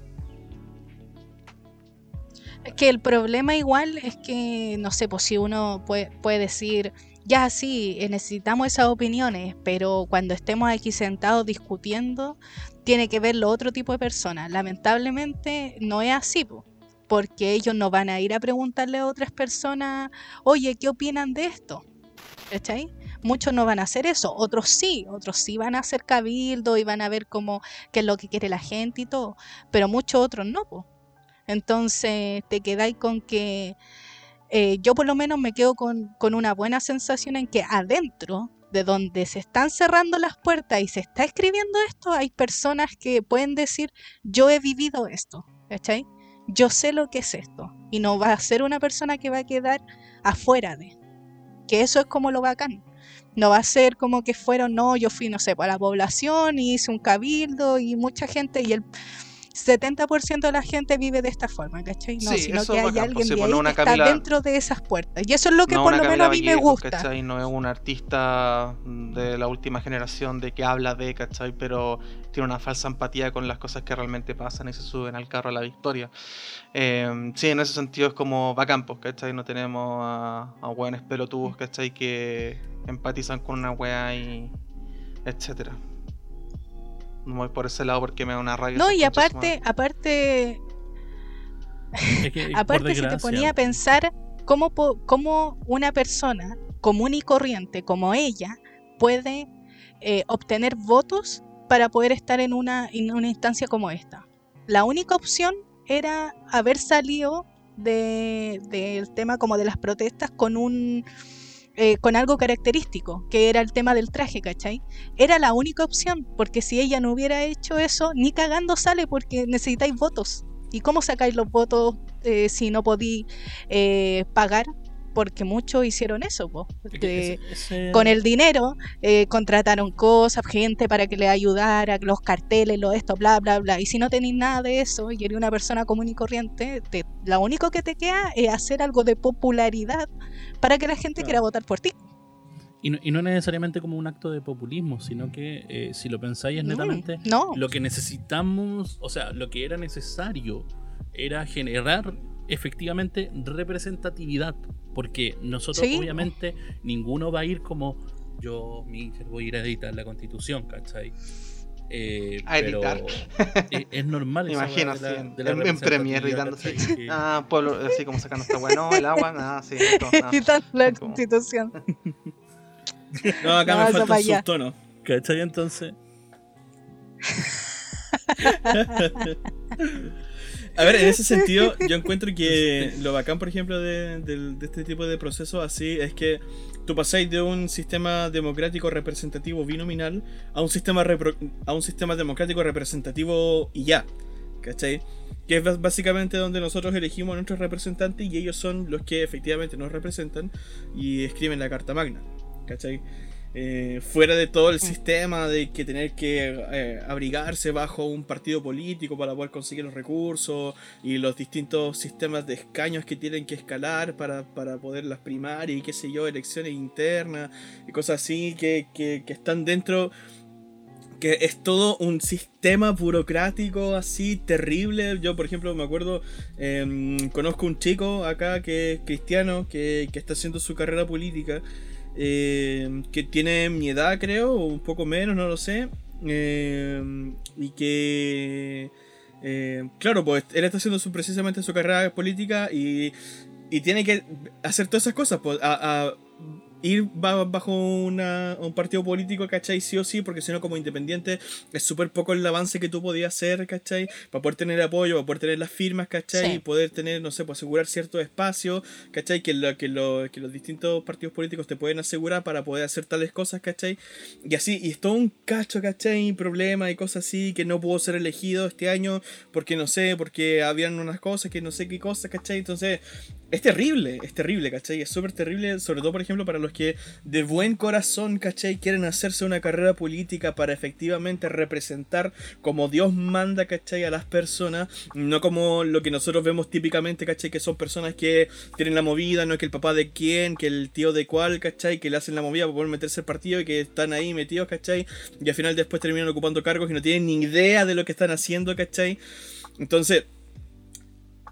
Es que el problema igual es que, no sé, pues si uno puede, puede decir, ya sí, eh, necesitamos esas opiniones, pero cuando estemos aquí sentados discutiendo, tiene que verlo otro tipo de personas. Lamentablemente no es así, po, porque ellos no van a ir a preguntarle a otras personas, oye, ¿qué opinan de esto? ¿Cachai? Muchos no van a hacer eso, otros sí, otros sí van a hacer cabildo y van a ver cómo, qué es lo que quiere la gente y todo, pero muchos otros no. Entonces te quedáis con que eh, yo por lo menos me quedo con una buena sensación en que adentro de donde se están cerrando las puertas y se está escribiendo esto, hay personas que pueden decir, yo he vivido esto, ¿cachai? Yo sé lo que es esto. Y no va a ser una persona que va a quedar afuera de. Que eso es como lo bacán. No va a ser como que fueron, no, yo fui, no sé, para la población y hice un cabildo y mucha gente y el 70% de la gente vive de esta forma, ¿cachai? No, Sí, sino que hay bacán, alguien pues, de pues, ahí que está Camila- dentro de esas puertas. Y eso es lo que no por lo menos a mí me gusta. ¿cachai? No es un artista de la última generación de que habla de, ¿cachai? Pero tiene una falsa empatía con las cosas que realmente pasan y se suben al carro a la victoria. Eh, sí, en ese sentido es como bacán, pues, ¿cachai? No tenemos a, a hueones pelotudos, ¿cachai? Que empatizan con una wea y etcétera. No voy por ese lado porque me da una rabia. No, y aparte, aparte, Es que, aparte si te ponía a pensar cómo, po- cómo una persona común y corriente como ella puede eh, obtener votos para poder estar en una, en una instancia como esta. La única opción era haber salido de- del tema como de las protestas con un eh, con algo característico, que era el tema del traje, ¿cachai? Era la única opción, porque si ella no hubiera hecho eso, ni cagando sale porque necesitáis votos. ¿Y cómo sacáis los votos eh, si no podí eh, pagar? Porque muchos hicieron eso, po, ese- ese- con el dinero eh, contrataron cosas, gente para que le ayudara, los carteles, lo esto, bla, bla, bla. Y si no tenéis nada de eso y eres una persona común y corriente, te, lo único que te queda es hacer algo de popularidad para que la gente Claro. quiera votar por ti. Y no, y no necesariamente como un acto de populismo, sino que eh, si lo pensáis es netamente Mm, no, lo que necesitamos, o sea, lo que era necesario era generar efectivamente representatividad, porque nosotros Sí. obviamente ninguno va a ir como yo, Miguel, voy a ir a editar la constitución, ¿cachai? Eh, A editar. es, es normal Me imagino de la- en, de la en- en Premiere. Que- Ah, pueblo, así como sacando esta weá. No, el agua, nada, sí. esto, nada. quitar la como- constitución. No, acá No, me falta un subtono. ¿Cachai? Entonces, A ver, en ese sentido, yo encuentro que lo bacán, por ejemplo, de, del- de este tipo de procesos así es que tú pasáis de un sistema democrático representativo binominal a un sistema repro- a un sistema democrático representativo y ya. ¿Cachai? Que es básicamente donde nosotros elegimos a nuestros representantes y ellos son los que efectivamente nos representan y escriben la Carta Magna. ¿Cachai? Eh, fuera de todo el sistema de que tener que eh, abrigarse bajo un partido político para poder conseguir los recursos y los distintos sistemas de escaños que tienen que escalar para, para poder las primarias y qué sé yo, elecciones internas y cosas así que, que, que están dentro que es todo un sistema burocrático así terrible. Yo, por ejemplo, me acuerdo, em, conozco un chico acá que es cristiano, que, que está haciendo su carrera política, em, que tiene mi edad, creo, o un poco menos, no lo sé, em, y que... eh, claro, pues él está haciendo su, precisamente su carrera política y, y tiene que hacer todas esas cosas, pues, ir ba- bajo una- un partido político, ¿cachai? Sí o sí, porque si no, como independiente, es súper poco el avance que tú podías hacer, ¿cachai? Para poder tener apoyo, para poder tener las firmas, ¿cachai? Sí. Y poder tener, no sé, pues asegurar ciertos espacios, ¿cachai? Que, lo, que, lo- que los distintos partidos políticos te pueden asegurar para poder hacer tales cosas, ¿cachai? Y así, y es todo un cacho, ¿cachai? Problema y cosas así, que no pudo ser elegido este año, porque no sé, porque habían unas cosas que no sé qué cosas, ¿cachai? Entonces, es terrible, es terrible, ¿cachai? Es súper terrible, sobre todo, por ejemplo, para los que de buen corazón, ¿cachai? Quieren hacerse una carrera política para efectivamente representar como Dios manda, ¿cachai? A las personas, no como lo que nosotros vemos típicamente, ¿cachai? Que son personas que tienen la movida, no que el papá de quién, que el tío de cuál, ¿cachai? Que le hacen la movida para poder meterse al partido y que están ahí metidos, ¿cachai? Y al final después terminan ocupando cargos y no tienen ni idea de lo que están haciendo, ¿cachai? Entonces,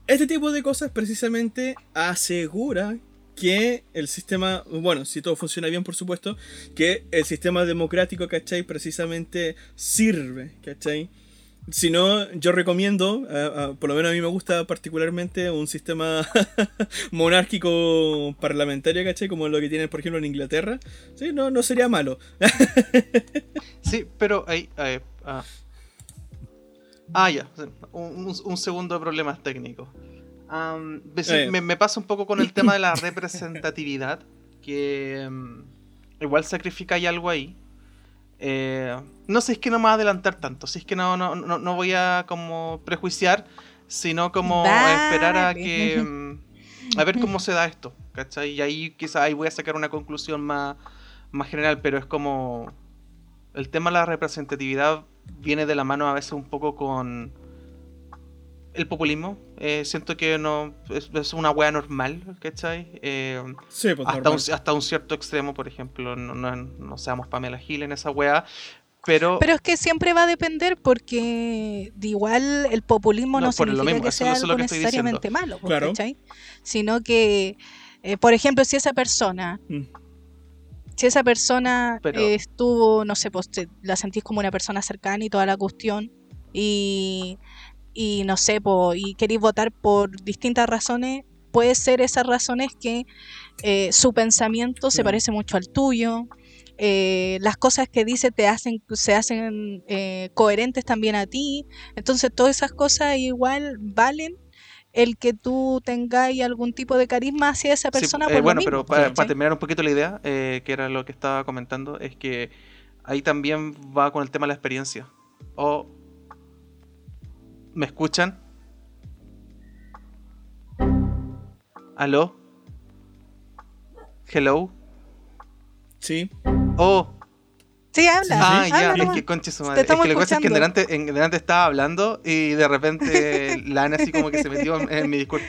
este tipo de cosas precisamente asegura que el sistema, bueno, si todo funciona bien, por supuesto, que el sistema democrático, ¿cachai? Precisamente sirve, ¿cachai? Si no, yo recomiendo, ah, ah, por lo menos a mí me gusta particularmente un sistema monárquico parlamentario, ¿cachai? Como lo que tienen, por ejemplo, en Inglaterra. Sí, no, no sería malo. Sí, pero ahí. ahí, ah. Ah, ya. Un, un- un segundo de problemas técnicos. Eh. me, me pasa un poco con el tema de la representatividad. Que. mm, igual sacrificáis algo ahí. Eh, no sé, es que no me voy a adelantar tanto, si es que no, no, no, no voy a como prejuiciar, sino como esperar a que... mm, A ver cómo se da esto, ¿cachai? Y ahí quizá ahí voy a sacar una conclusión más, más general, pero es como... El tema de la representatividad viene de la mano a veces un poco con el populismo. Eh, siento que no es, es una wea normal, ¿cachai? Eh, Sí, pues hasta, un, hasta un cierto extremo, por ejemplo, no, no, no seamos Pamela Gil en esa wea, pero, Pero es que siempre va a depender porque de igual el populismo No, no, significa mismo, que sea algo necesariamente malo, pues, Claro. ¿cachai? Sino que, eh, por ejemplo, si esa persona, Mm. Si esa persona Pero- eh, estuvo, no sé, pues te- la sentís como una persona cercana y toda la cuestión, y, y no sé, po, y queréis votar por distintas razones, puede ser esas razones que eh, su pensamiento se parece mucho al tuyo, eh, las cosas que dice te hacen, se hacen eh, coherentes también a ti. Entonces todas esas cosas igual valen el que tú tengáis algún tipo de carisma hacia esa Sí, persona. eh, por lo bueno, mismo, pero para, terminar un poquito la idea, eh, que era lo que estaba comentando, es que ahí también va con el tema de la experiencia. O ¿Me escuchan? ¿Aló? ¿Hello? Sí. Oh, Sí, habla. ah, habla ya, es nomás. que conche su Te madre. Es que lo que pasa es que en delante, en delante estaba hablando y de repente la Ana así como que se metió en, en mi discurso.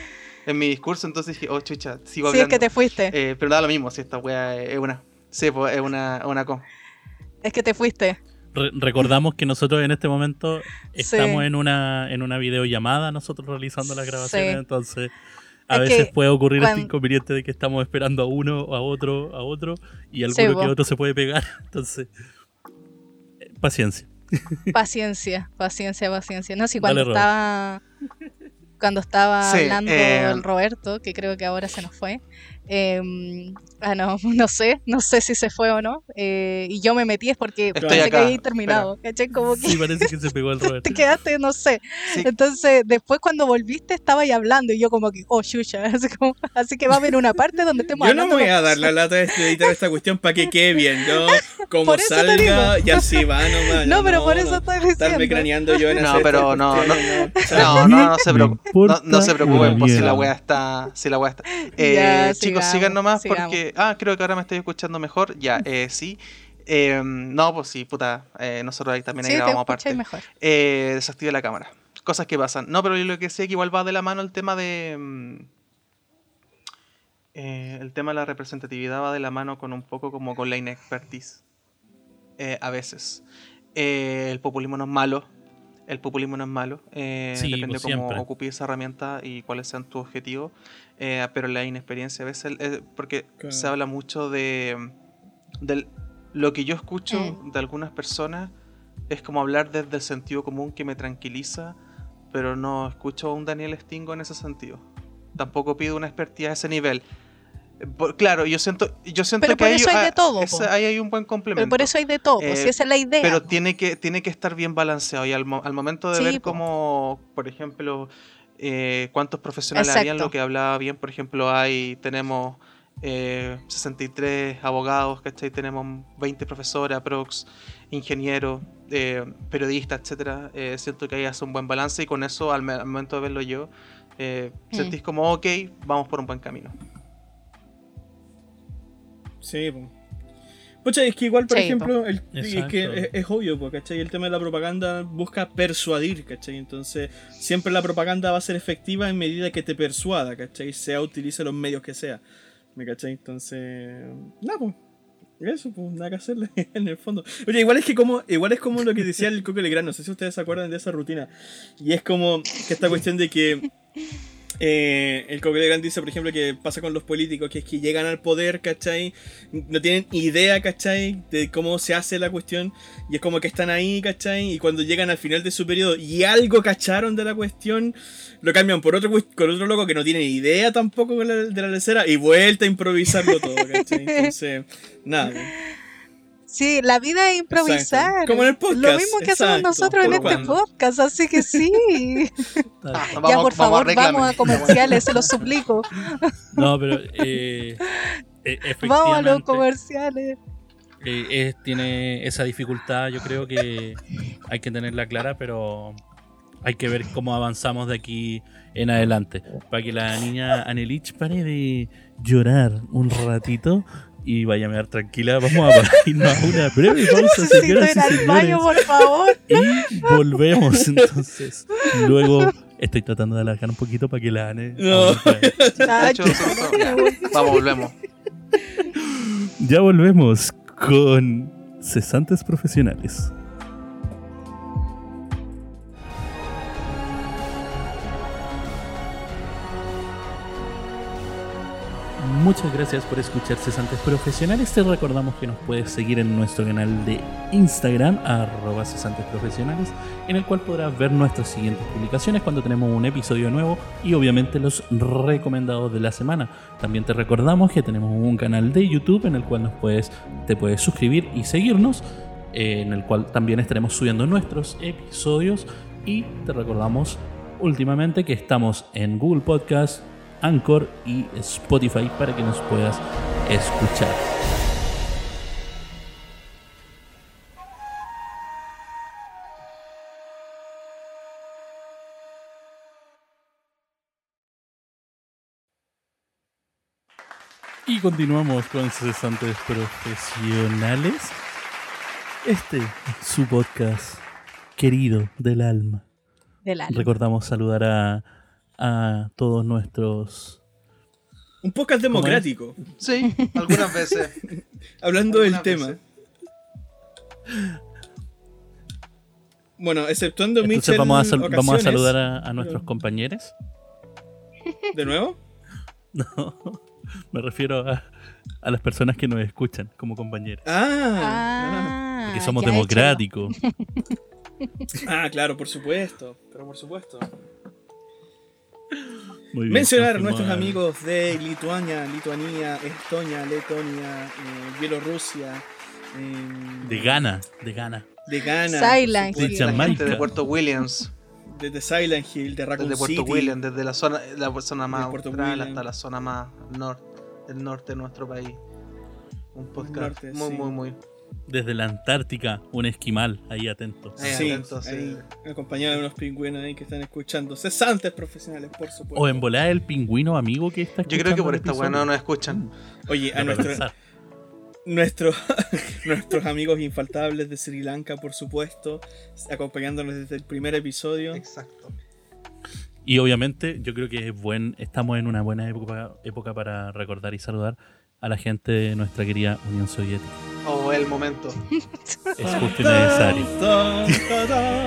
En mi discurso, entonces dije, oh chucha, sigo Sí, es hablando. que te fuiste. Eh, pero da lo mismo, si esta wea es una. Sí, pues es una, una con. Es que te fuiste. Re- recordamos que nosotros en este momento estamos Sí. en una en una videollamada, nosotros realizando las grabaciones, Sí. entonces a Es veces puede ocurrir este cuan- inconveniente de que estamos esperando a uno, a otro, a otro, y Sí, alguno que otro se puede pegar, entonces eh, paciencia. Paciencia, paciencia, paciencia. No, si Dale, cuando Robert. estaba cuando estaba Sí, hablando eh, el Roberto, que creo que ahora se nos fue. Eh, ah, no, no sé, no sé si se fue o no. eh, y yo me metí es porque Estoy pensé que había terminado. ¿cachai? Como que Sí, parece que se pegó el Robert. te quedaste, no sé. Sí. Entonces, después cuando volviste estaba ahí hablando y yo como que, oh, chucha. Así, como- así que va a haber una parte donde estemos Yo no hablando voy a dar la lata de editar esta cuestión para que quede bien. Yo, como Por eso te salga, ya sí va nomás. No, pero por eso no, estoy Estarme diciendo. craneando yo en No, hacer pero no, no. No, no, no se, Me preocu- no, no se preocupen por si la wea está. Si la wea está. Eh, Ya, chicos, sigan nomás sigamos. porque. Ah, creo que ahora me estoy escuchando mejor. Ya, eh, sí. Eh, no, pues sí, puta. eh, nosotros ahí también ahí Sí, grabamos aparte. mejor. Eh, desactive la cámara. Cosas que pasan. No, pero yo lo que sé que igual va de la mano el tema de. mm, el tema de la representatividad va de la mano con un poco como con la inexpertise. A veces. El populismo no es malo. El populismo no es malo. eh, Sí, depende pues, cómo siempre. ocupes esa herramienta y cuáles sean tus objetivos. Eh, pero la inexperiencia a veces. eh, porque Claro. se habla mucho de. del- lo que yo escucho de algunas personas es como hablar desde el sentido común que me tranquiliza, pero no escucho a un Daniel Stingo en ese sentido. Tampoco pido una expertise a ese nivel. Por- claro, yo siento, yo siento Pero que por eso hay de todo, ahí hay un buen complemento. Pero por eso hay de todo, pues, Eh, si esa es la idea. Pero tiene que, tiene que estar bien balanceado. Y al, mo- al momento de Sí, ver po. cómo, por ejemplo, eh, cuántos profesionales Exacto. habían, lo que hablaba bien, por ejemplo, hay, tenemos eh, 63 abogados, ¿cachai? Tenemos 20 profesores, aprox, ingenieros, eh, periodistas, etcétera. Siento que ahí hace un buen balance y con eso, al, me- al momento de verlo yo, Mm. sentís como, ok, vamos por un buen camino. Sí, po. Pucha, es que igual, por Sí, ejemplo, el- es, que es, es obvio, ¿cachai? El tema de la propaganda busca persuadir, ¿cachai? Entonces, siempre la propaganda va a ser efectiva en medida que te persuada, ¿cachai? Sea utilice los medios que sea, ¿me cachai? Entonces, nada, pues. Eso, pues, nada que hacerle en el fondo. Oye, igual es que como, igual es como lo que decía el Coco Legrand, no sé si ustedes se acuerdan de esa rutina. Y es como que esta cuestión de que eh, el Coco Legrand dice, por ejemplo, que pasa con los políticos, que es que llegan al poder, ¿cachai? No tienen idea, ¿cachai? De cómo se hace la cuestión. Y es como que están ahí, ¿cachai? Y cuando llegan al final de su periodo y algo cacharon de la cuestión, lo cambian por otro, con otro loco que no tiene idea tampoco de la, de la lecera y vuelta a improvisarlo todo, ¿cachai? Entonces, nada. Sí, la vida es improvisar. Exacto. Como en el podcast, Lo mismo que hacemos nosotros en ¿Por este podcast, así que sí. Ah, ya, vamos- por vamos a favor, vamos a comerciales, se los suplico. No, pero eh, e- Vamos a los comerciales. Eh, es- tiene esa dificultad, yo creo que hay que tenerla clara, pero hay que ver cómo avanzamos de aquí en adelante. Para que la niña Anelich pare de llorar un ratito y vaya a mirar tranquila, vamos a irnos a una breve pausa, señoras y al señores. baño, por favor. Y volvemos entonces. Luego estoy tratando de alargar un poquito para que la Ane. No. vamos, volvemos. Ya volvemos con cesantes profesionales. Muchas gracias por escuchar Cesantes Profesionales. Te recordamos que nos puedes seguir en nuestro canal de Instagram, arroba Cesantes Profesionales, en el cual podrás ver nuestras siguientes publicaciones cuando tenemos un episodio nuevo y obviamente los recomendados de la semana. También te recordamos que tenemos un canal de YouTube en el cual te puedes suscribir y seguirnos, eh, en el cual también estaremos subiendo nuestros episodios y te recordamos últimamente que estamos en Google Podcast, Anchor y Spotify para que nos puedas escuchar. Y continuamos con cesantes profesionales. Este es su podcast querido del alma. Del alma. Recordamos saludar a, a todos nuestros. Un podcast democrático. Sí, algunas veces. Hablando del tema. Bueno, exceptuando Entonces Mitchell. vamos a, sal- vamos a saludar a, a nuestros compañeros. ¿De nuevo? No, me refiero a, a las personas que nos escuchan como compañeros. Ah, Ah, que somos democráticos. ah, claro, por supuesto. Pero por supuesto. Muy bien, Mencionar a nuestros amigos de Lituania, Lituania, Estonia, Letonia, eh, Bielorrusia. eh, De Ghana, de Ghana. de Ghana. Silent Hill. De La gente Jamaica. de Puerto Williams, Desde Silent Hill, de Raccoon desde Puerto City. Williams, desde la zona, la zona más austral hasta la zona más norte, del norte de nuestro país. Un podcast norte, muy, sí. muy, muy. Desde la Antártica, un esquimal ahí atento. Ahí Sí, ahí, acompañado de unos pingüinos ahí que están escuchando. Cesantes profesionales, por supuesto. O en volada el pingüino amigo que está Yo creo que por escuchando esta weá no nos escuchan. Oye, a nuestro, nuestro- nuestros amigos infaltables de Sri Lanka, por supuesto, acompañándonos desde el primer episodio. Exacto. Y obviamente yo creo que es buen, estamos en una buena época, época para recordar y saludar a la gente de nuestra querida Unión Soviética. O el momento. Es justo y necesario.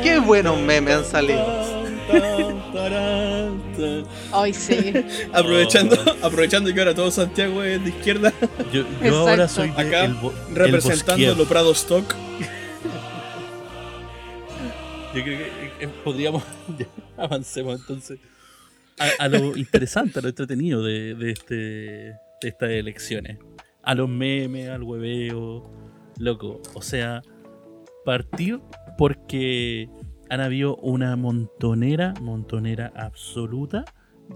Qué buenos memes han salido. Ay, sí. aprovechando, aprovechando que ahora todo Santiago es de izquierda, Yo, ahora soy de Acá, el, el representando Bosquiev. lo Prado Stock. Yo creo que eh, podríamos. ya, avancemos entonces. A, a lo interesante, a lo entretenido de, de, este, estas elecciones. A los memes, al hueveo. Loco. O sea, partir porque han habido una montonera, montonera absoluta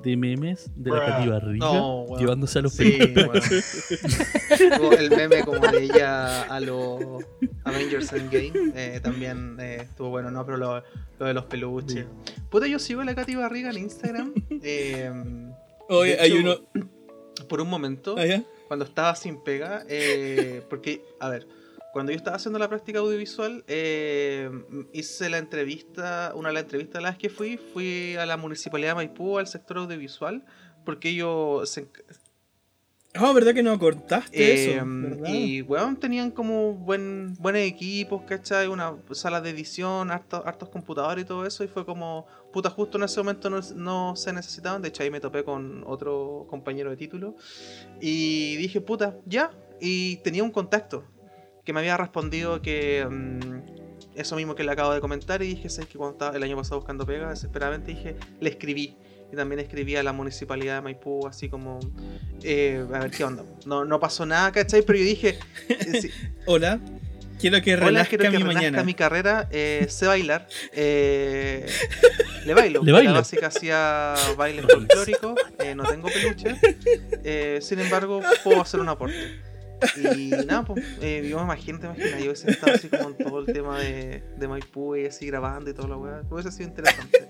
de memes de la No, weón. llevándose a los Sí. El meme como de ella a los Avengers Endgame eh, también eh, estuvo bueno, ¿no? Pero lo, lo de los peluches. Puta, yo sigo a la Katy Barriga en Instagram. eh, Oye, de hay hecho, uno. Por un momento, Allá. cuando estaba sin pega, eh, porque, a ver, cuando yo estaba haciendo la práctica audiovisual, eh, hice la entrevista, una de las entrevistas a las que fui, fui a la Municipalidad de Maipú, al sector audiovisual, porque ellos se, Ah, ¿verdad que no cortaste eh, eso? ¿verdad? y weón, tenían como buen, buenos equipos, ¿cachai? Una sala de edición, harto- hartos computadores y todo eso. Y fue como, puta, justo en ese momento no, no se necesitaban. De hecho, ahí me topé con otro compañero de título. Y dije, puta, ya. Y tenía un contacto que me había respondido que mm, eso mismo que le acabo de comentar. Y dije, ¿sabes que cuando estaba el año pasado buscando pega, desesperadamente dije, le escribí. Y también escribí a la municipalidad de Maipú, así como, eh, a ver qué onda. No, no pasó nada, ¿cachai? Pero yo dije, eh, sí, Hola, quiero que hola, renazca quiero que mi mañana. mi carrera, eh, sé bailar, eh, le bailo. Le La bailo. básica hacía baile folclórico, eh, no tengo peluche, sin embargo, puedo hacer un aporte. Y nada, pues, yo me imagino, te imaginas, yo hubiese estado así como en todo el tema de, de Maipú y así grabando y toda la weá. Hubiese sido interesante.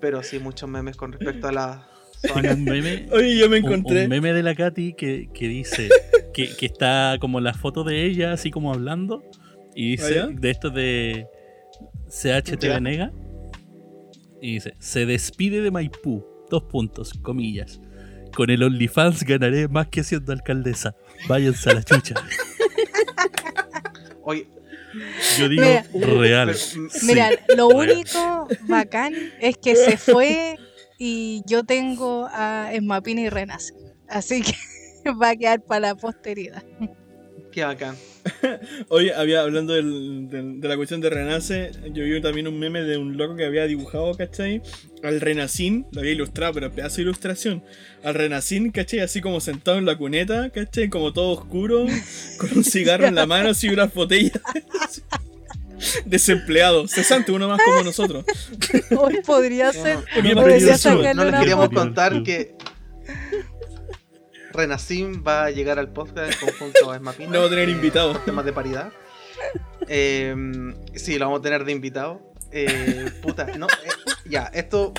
Pero sí, muchos memes con respecto a la. Tengo un meme, Oye, yo me encontré. un meme de la Katy que, que dice que, que está como la foto de ella, así como hablando, y dice ¿Ah, de esto de CHT. Venega, y dice: Se despide de Maipú, dos puntos, comillas. Con el OnlyFans ganaré más que siendo alcaldesa. Váyanse a la chucha. Oye, Yo digo Mira. real. mm, Sí, Mira, lo real. único bacán es que se fue y yo tengo a Esmapina y Renace. Así que va a quedar para la posteridad. Qué bacán. Oye, había hablando del- del- de la cuestión de Renace, yo vi también un meme de un loco que había dibujado, ¿cachai? Al Renacín, lo había ilustrado, pero pedazo de ilustración. Al Renacín, ¿cachai? Así como sentado en la cuneta, ¿cachai? Como todo oscuro, con un cigarro en la mano, así unas botellas. Desempleado, cesante, uno más como nosotros. Hoy podría ser. No, precioso. sacarle No les contar que Renacim va a llegar al podcast en conjunto a Esmapina. No va a tener eh, invitado. por temas de paridad. Eh, sí, lo vamos a tener de invitado. Eh, puta, no, eh, ya, esto.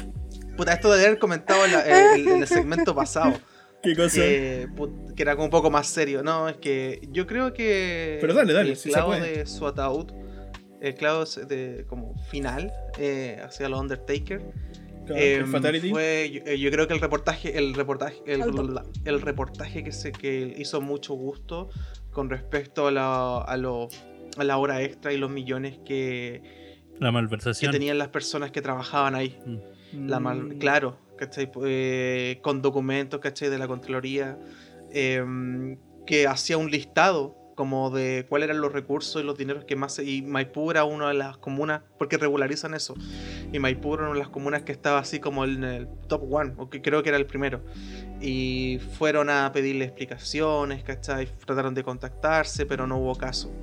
Puta, esto de haber comentado en, la- en- en el segmento pasado. ¿Qué cosa? Que, put- que era como un poco más serio. No, es que yo creo que. Pero dale, dale, El clavo de su ataúd. El clavo de como final eh, hacia los Undertaker. Em, Fatality. fue, yo, eh, yo creo que el reportaje, el reportaje, el, reportaje que se que hizo mucho gusto con respecto a la, a, lo- a la hora extra y los millones que, La que malversación. tenían las personas que trabajaban ahí. La mal- Mm. claro, ¿cachai? Eh, con documentos, ¿cachai? De la Contraloría, em, que hacía un listado como de cuáles eran los recursos y los dineros que más... Y Maipú era una de las comunas, porque regularizan eso, y Maipú era una de las comunas que estaba así como en el top one, o que creo que era el primero. Y fueron a pedirle explicaciones, ¿cachai? Trataron de contactarse, pero no hubo caso.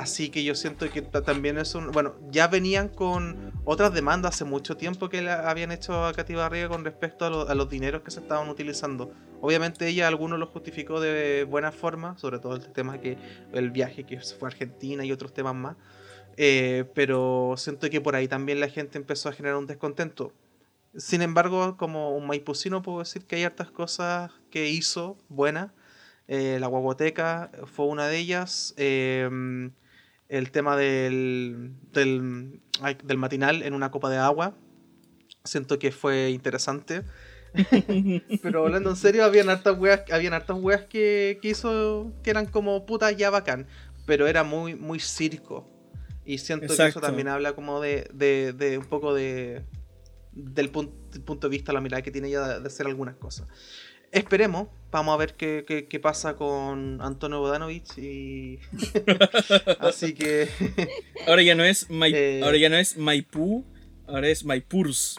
Así que yo siento que ta- también es un... Bueno, ya venían con otras demandas hace mucho tiempo que le habían hecho a Katy Barriga con respecto a, lo- a los dineros que se estaban utilizando. Obviamente ella algunos los justificó de buena forma, sobre todo el tema que el viaje que fue a Argentina y otros temas más. Eh, pero siento que por ahí también la gente empezó a generar un descontento. Sin embargo, como un maipucino puedo decir que hay hartas cosas que hizo buenas. Eh, la guaguateca fue una de ellas. Eh, el tema del, del, matinal en una copa de agua. Siento que fue interesante. Pero hablando en serio, habían hartas weas, habían hartas weas que, que hizo que eran como putas ya bacán. Pero era muy, muy circo. Y siento que eso también habla como de, de, de un poco de del pun- punto de vista, la mirada que tiene ella de, de hacer algunas cosas. Esperemos, vamos a ver qué, qué- qué pasa con Antonio Bodanovich y así que Ahora ya no es Mai- Eh. ahora ya no es Maipú, ahora es Maipurs.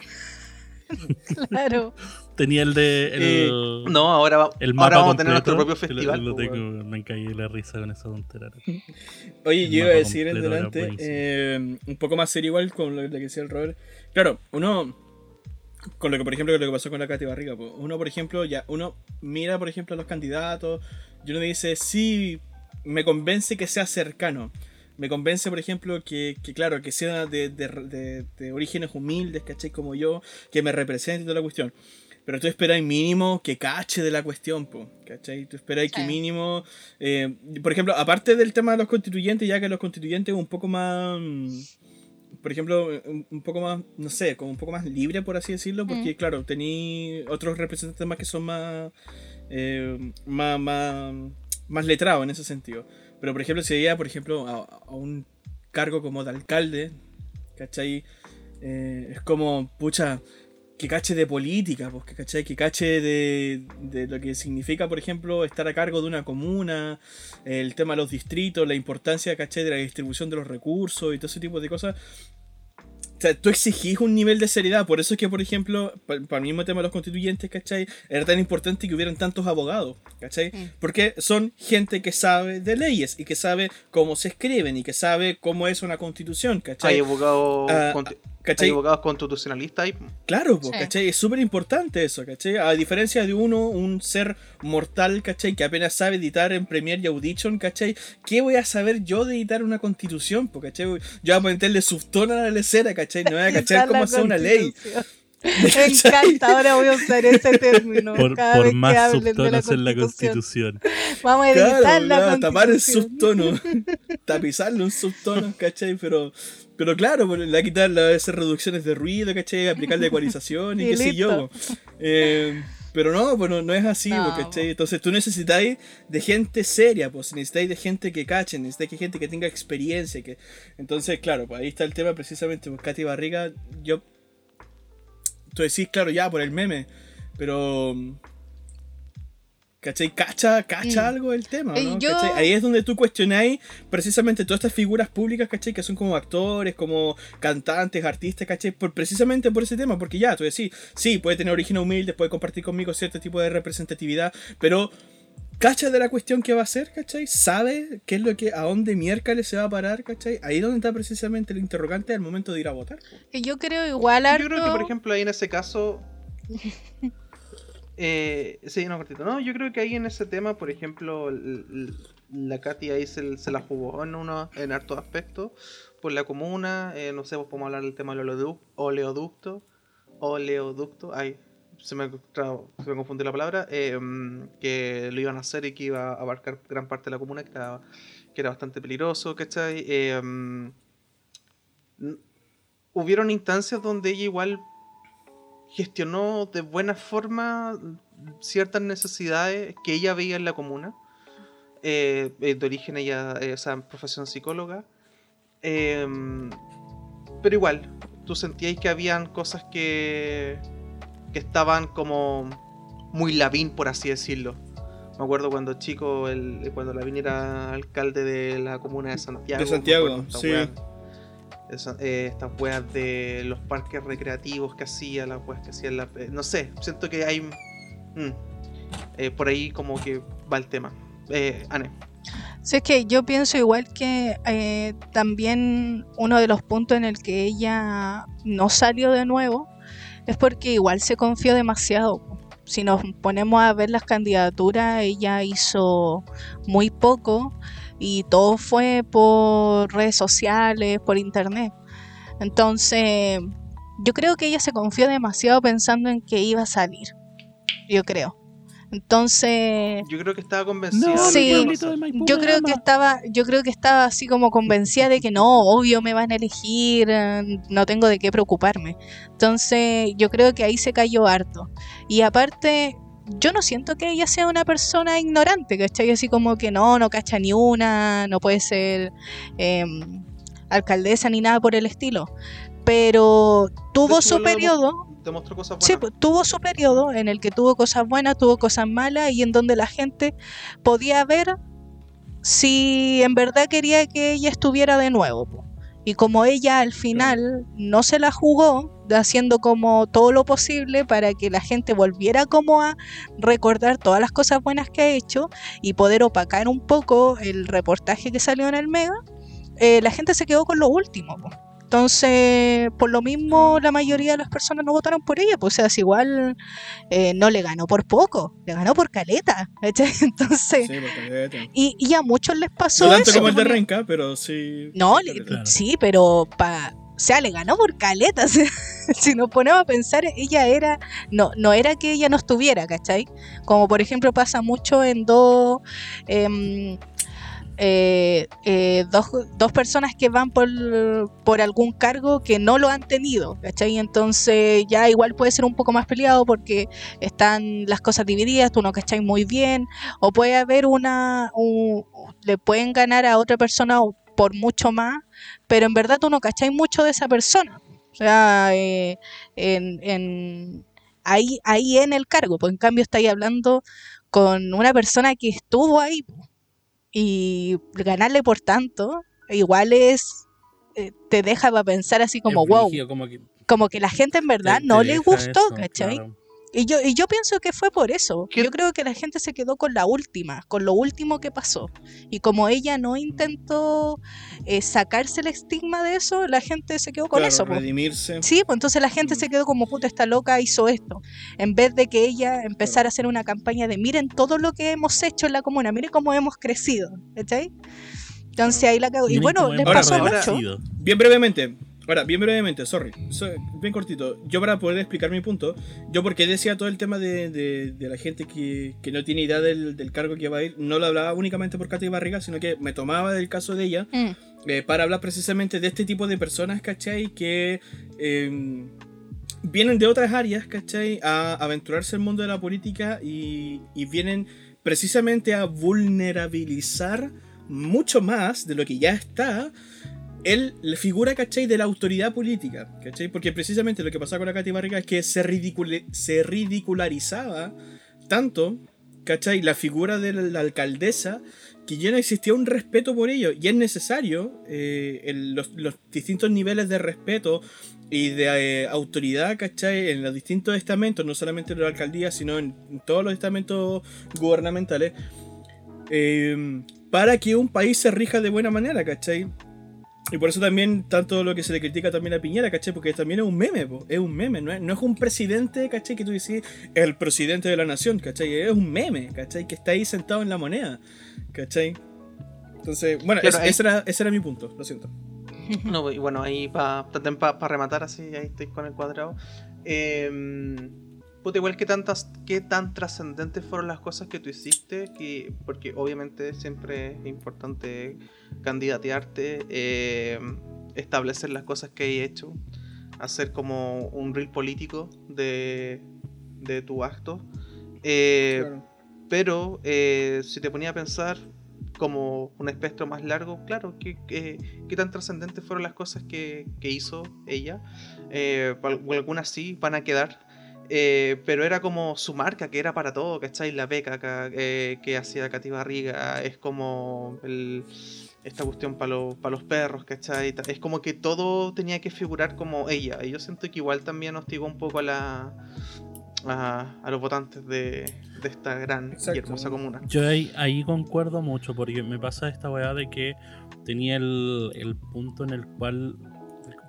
Claro. Tenía el de. El, eh, no, ahora, va- el mapa ahora vamos a tener nuestro propio lo- festival. lo pues, tengo- me caí la risa con esa tontera. Oye, El yo iba a decir en delante, eh, un poco más serio igual con lo que decía el Robert. Claro, uno, con lo que por ejemplo lo que pasó con la Katy Barriga, pues, uno por ejemplo, ya, uno mira por ejemplo a los candidatos y uno dice, sí, me convence que sea cercano. Me convence, por ejemplo, que, que, claro, que sea de, de- de- de orígenes humildes, ¿cachai? Como yo, que me represente toda la cuestión. Pero tú esperas mínimo que cache de la cuestión, po, ¿cachai? Tú esperas que Sí. mínimo... eh, por ejemplo, aparte del tema de los constituyentes, ya que los constituyentes un poco más... Por ejemplo, un, un poco más, no sé, como un poco más libre, por así decirlo, porque Mm. claro, tení otros representantes más que son más... eh, más, más, más letrados en ese sentido. Pero por ejemplo, si veía, por ejemplo, a, a un cargo como de alcalde, ¿cachai? Eh, es como, pucha, que cache de política, pues, que, ¿cachai? Que cache de, de lo que significa, por ejemplo, estar a cargo de una comuna, el tema de los distritos, la importancia, ¿cachai? De la distribución de los recursos y todo ese tipo de cosas. O sea, tú exigís un nivel de seriedad, por eso es que, por ejemplo, para el mismo tema de los constituyentes, ¿cachai? Era tan importante que hubieran tantos abogados, ¿cachai? Mm. Porque son gente que sabe de leyes y que sabe cómo se escriben y que sabe cómo es una constitución, ¿cachai? Hay abogados Ah, ¿cachai? Hay abogados constitucionalistas ahí. Claro, po, Sí. ¿cachai? Es súper importante eso, ¿cachai? A diferencia de uno, un ser mortal, ¿cachai? Que apenas sabe editar en Premiere y Audition, ¿cachai? ¿Qué voy a saber yo de editar una constitución, po, ¿cachai? Yo voy a meterle subtono a la lecera, ¿cachai? No voy a cachar cómo la hacer una ley. constitución. Me encanta, ahora voy a usar ese término. Por, cada por vez que más hablen de subtonos en la constitución. Vamos a editar Claro, la claro, tapar el constitución. subtono, tapizarle un subtono, ¿cachai? Pero, pero claro, pues, le va a quitar las esas reducciones de ruido, ¿cachai? Aplicarle ecualización y, Y qué sé yo. po. Eh, pero no, pues no, no es así, No, po, ¿cachai? Entonces tú necesitáis de gente seria, pues necesitáis de gente que cache, necesitáis de gente que tenga experiencia. Que... Entonces, claro, pues ahí está el tema precisamente, pues Katy Barriga, yo... Tú decís, claro, ya, por el meme, pero... ¿Cachai? ¿Cacha, cacha Mm. algo el tema? ¿no? yo-. Ahí es donde tú cuestionáis precisamente todas estas figuras públicas, ¿cachai? Que son como actores, como cantantes, artistas, ¿cachai? Por, precisamente por ese tema, porque ya, tú decís, sí, puede tener origen humilde, puede compartir conmigo cierto tipo de representatividad, pero cacha de la cuestión que va a hacer, ¿cachai? ¿Sabe qué es lo que, a dónde miércoles se va a parar, ¿cachai? Ahí es donde está precisamente el interrogante al momento de ir a votar. Yo creo igual Yo creo que, por ejemplo, ahí en ese caso. Eh, sí, no, cortito. No, yo creo que ahí en ese tema, por ejemplo, la Katy ahí se, la jugó en uno, en hartos aspectos. Por la comuna, eh, no sé, podemos hablar del tema del oleoduc- oleoducto. Oleoducto, ay, se me, se me la palabra. eh, que lo iban a hacer y que iba a abarcar gran parte de la comuna, que era, que era bastante peligroso, ¿cachai? Eh, hubieron instancias donde ella igual gestionó de buena forma ciertas necesidades que ella veía en la comuna. Eh, eh, de origen ella, eh, esa profesión psicóloga. Em, pero igual, tú sentíais que habían cosas que, que estaban como muy Lavín, por así decirlo. Me acuerdo cuando chico, el, cuando Lavín era alcalde de la comuna de Santiago. De Santiago, acuerdo sí. Eh, estas weas de los parques recreativos que hacía, las weas que hacían la, eh, no sé, siento que hay mm, eh, por ahí como que va el tema. Eh, Ane, Sí, es que yo pienso igual que también uno de los puntos en el que ella no salió de nuevo es porque igual se confió demasiado. Si nos ponemos a ver las candidaturas, ella hizo muy poco y todo fue por redes sociales, por internet. Entonces, yo creo que ella se confió demasiado pensando en que iba a salir. Yo creo. Entonces, yo creo que estaba convencido. No, de Sí. yo creo que estaba yo creo que estaba así como convencida de que no obvio me van a elegir eh, no tengo de qué preocuparme entonces yo creo que ahí se cayó harto y aparte yo no siento que ella sea una persona ignorante ¿cachai? así como que no no cacha ni una no puede ser em, alcaldesa ni nada por el estilo pero tuvo hecho, su periodo Demostró cosas Sí, buenas. pues, tuvo su periodo en el que tuvo cosas buenas, tuvo cosas malas y en donde la gente podía ver si en verdad quería que ella estuviera de nuevo. po. Y como ella al final no se la jugó, haciendo como todo lo posible para que la gente volviera como a recordar todas las cosas buenas que ha hecho y poder opacar un poco el reportaje que salió en el Mega, eh, la gente se quedó con lo último. po. Entonces, por lo mismo, la mayoría de las personas no votaron por ella. Pues, o sea, si igual eh, no le ganó por poco, le ganó por caleta. Entonces, Sí, por caleta. y, y a muchos les pasó No tanto eso. como el de Renca, pero sí. No, sí, le- caleta. Claro. sí, pero pa, o sea, le ganó por caleta. si nos ponemos a pensar, ella era, no, no era que ella no estuviera, ¿cachai? Como por ejemplo pasa mucho en dos, em, eh, eh, dos, dos personas que van por, por algún cargo que no lo han tenido, ¿cachai? Entonces ya igual puede ser un poco más peleado porque están las cosas divididas, tú no cachai muy bien, o puede haber una, un- le pueden ganar a otra persona por mucho más, pero en verdad tú no cachai mucho de esa persona. O sea, eh, en, en- ahí, ahí en el cargo, pues en cambio estáis hablando con una persona que estuvo ahí y ganarle por tanto, igual es, eh, te deja para pensar así como, Es wow, brígido, como que como que la gente en verdad no le gustó, eso, ¿cachai? claro. Y yo, y yo pienso que fue por eso. ¿Qué- Yo creo que la gente se quedó con la última, con lo último que pasó. Y como ella no intentó eh, sacarse el estigma de eso, la gente se quedó con Claro, eso. redimirse. Sí, pues entonces la gente Mm. se quedó como puta, esta loca hizo esto. En vez de que ella empezara a hacer una campaña de miren todo lo que hemos hecho en la comuna, miren cómo hemos crecido. ¿Cachai? Entonces ahí la cagó. Y bueno, les pasó ahora- mucho. Bien brevemente. Ahora, bien brevemente, sorry. so- bien cortito. Yo para poder explicar mi punto, yo porque decía todo el tema de, de- de la gente que, que no tiene idea del, del cargo que va a ir, no lo hablaba únicamente por Katy Barriga, sino que me tomaba del caso de ella Mm, eh, para hablar precisamente de este tipo de personas, ¿cachai? Que eh, vienen de otras áreas, ¿cachai? A aventurarse el mundo de la política y, y vienen precisamente a vulnerabilizar mucho más de lo que ya está el, la figura, ¿cachai? De la autoridad política, ¿cachai? Porque precisamente lo que pasaba con la Katy Barriga es que se, ridicule- se ridicularizaba tanto, ¿cachai? La figura de la, la alcaldesa que ya no existía un respeto por ello y es necesario eh, el- los, los distintos niveles de respeto y de eh, autoridad, ¿cachai? En los distintos estamentos, no solamente en la alcaldía, sino en, en todos los estamentos gubernamentales, eh, para que un país se rija de buena manera, ¿cachai? Y por eso también tanto lo que se le critica también a Piñera, ¿cachai? Porque también es un meme, po, es un meme, no es, no es un presidente, ¿cachai? Que tú decís, el presidente de la nación, ¿cachai? Es un meme, ¿cachai? Que está ahí sentado en la moneda, ¿cachai? Entonces, bueno, Claro, es- ahí- ese, era, ese era mi punto, lo siento. No, y bueno, ahí para rematar así, ahí estoy con el cuadrado. Eh, puta, igual que tantas, qué tan trascendentes fueron las cosas que tú hiciste, que, porque obviamente siempre es importante candidatearte, eh, establecer las cosas que hay hecho, hacer como un reel político de, de tu acto. Eh, Claro. pero eh, si te ponía a pensar como un espectro más largo, claro, ¿qué, qué, qué tan trascendentes fueron las cosas que, que hizo ella? Al- algunas sí van a quedar, eh, pero era como su marca, que era para todo, ¿cachai? La beca ca- eh, que hacía Katy Barriga, es como el- esta cuestión para los perros, ¿cachai? Es como que todo tenía que figurar como ella, y yo siento que igual también hostigó un poco a la... A, a los votantes de, de esta gran y hermosa comuna. Yo ahí, ahí concuerdo mucho porque me pasa esta weá de que tenía el, el punto en el cual.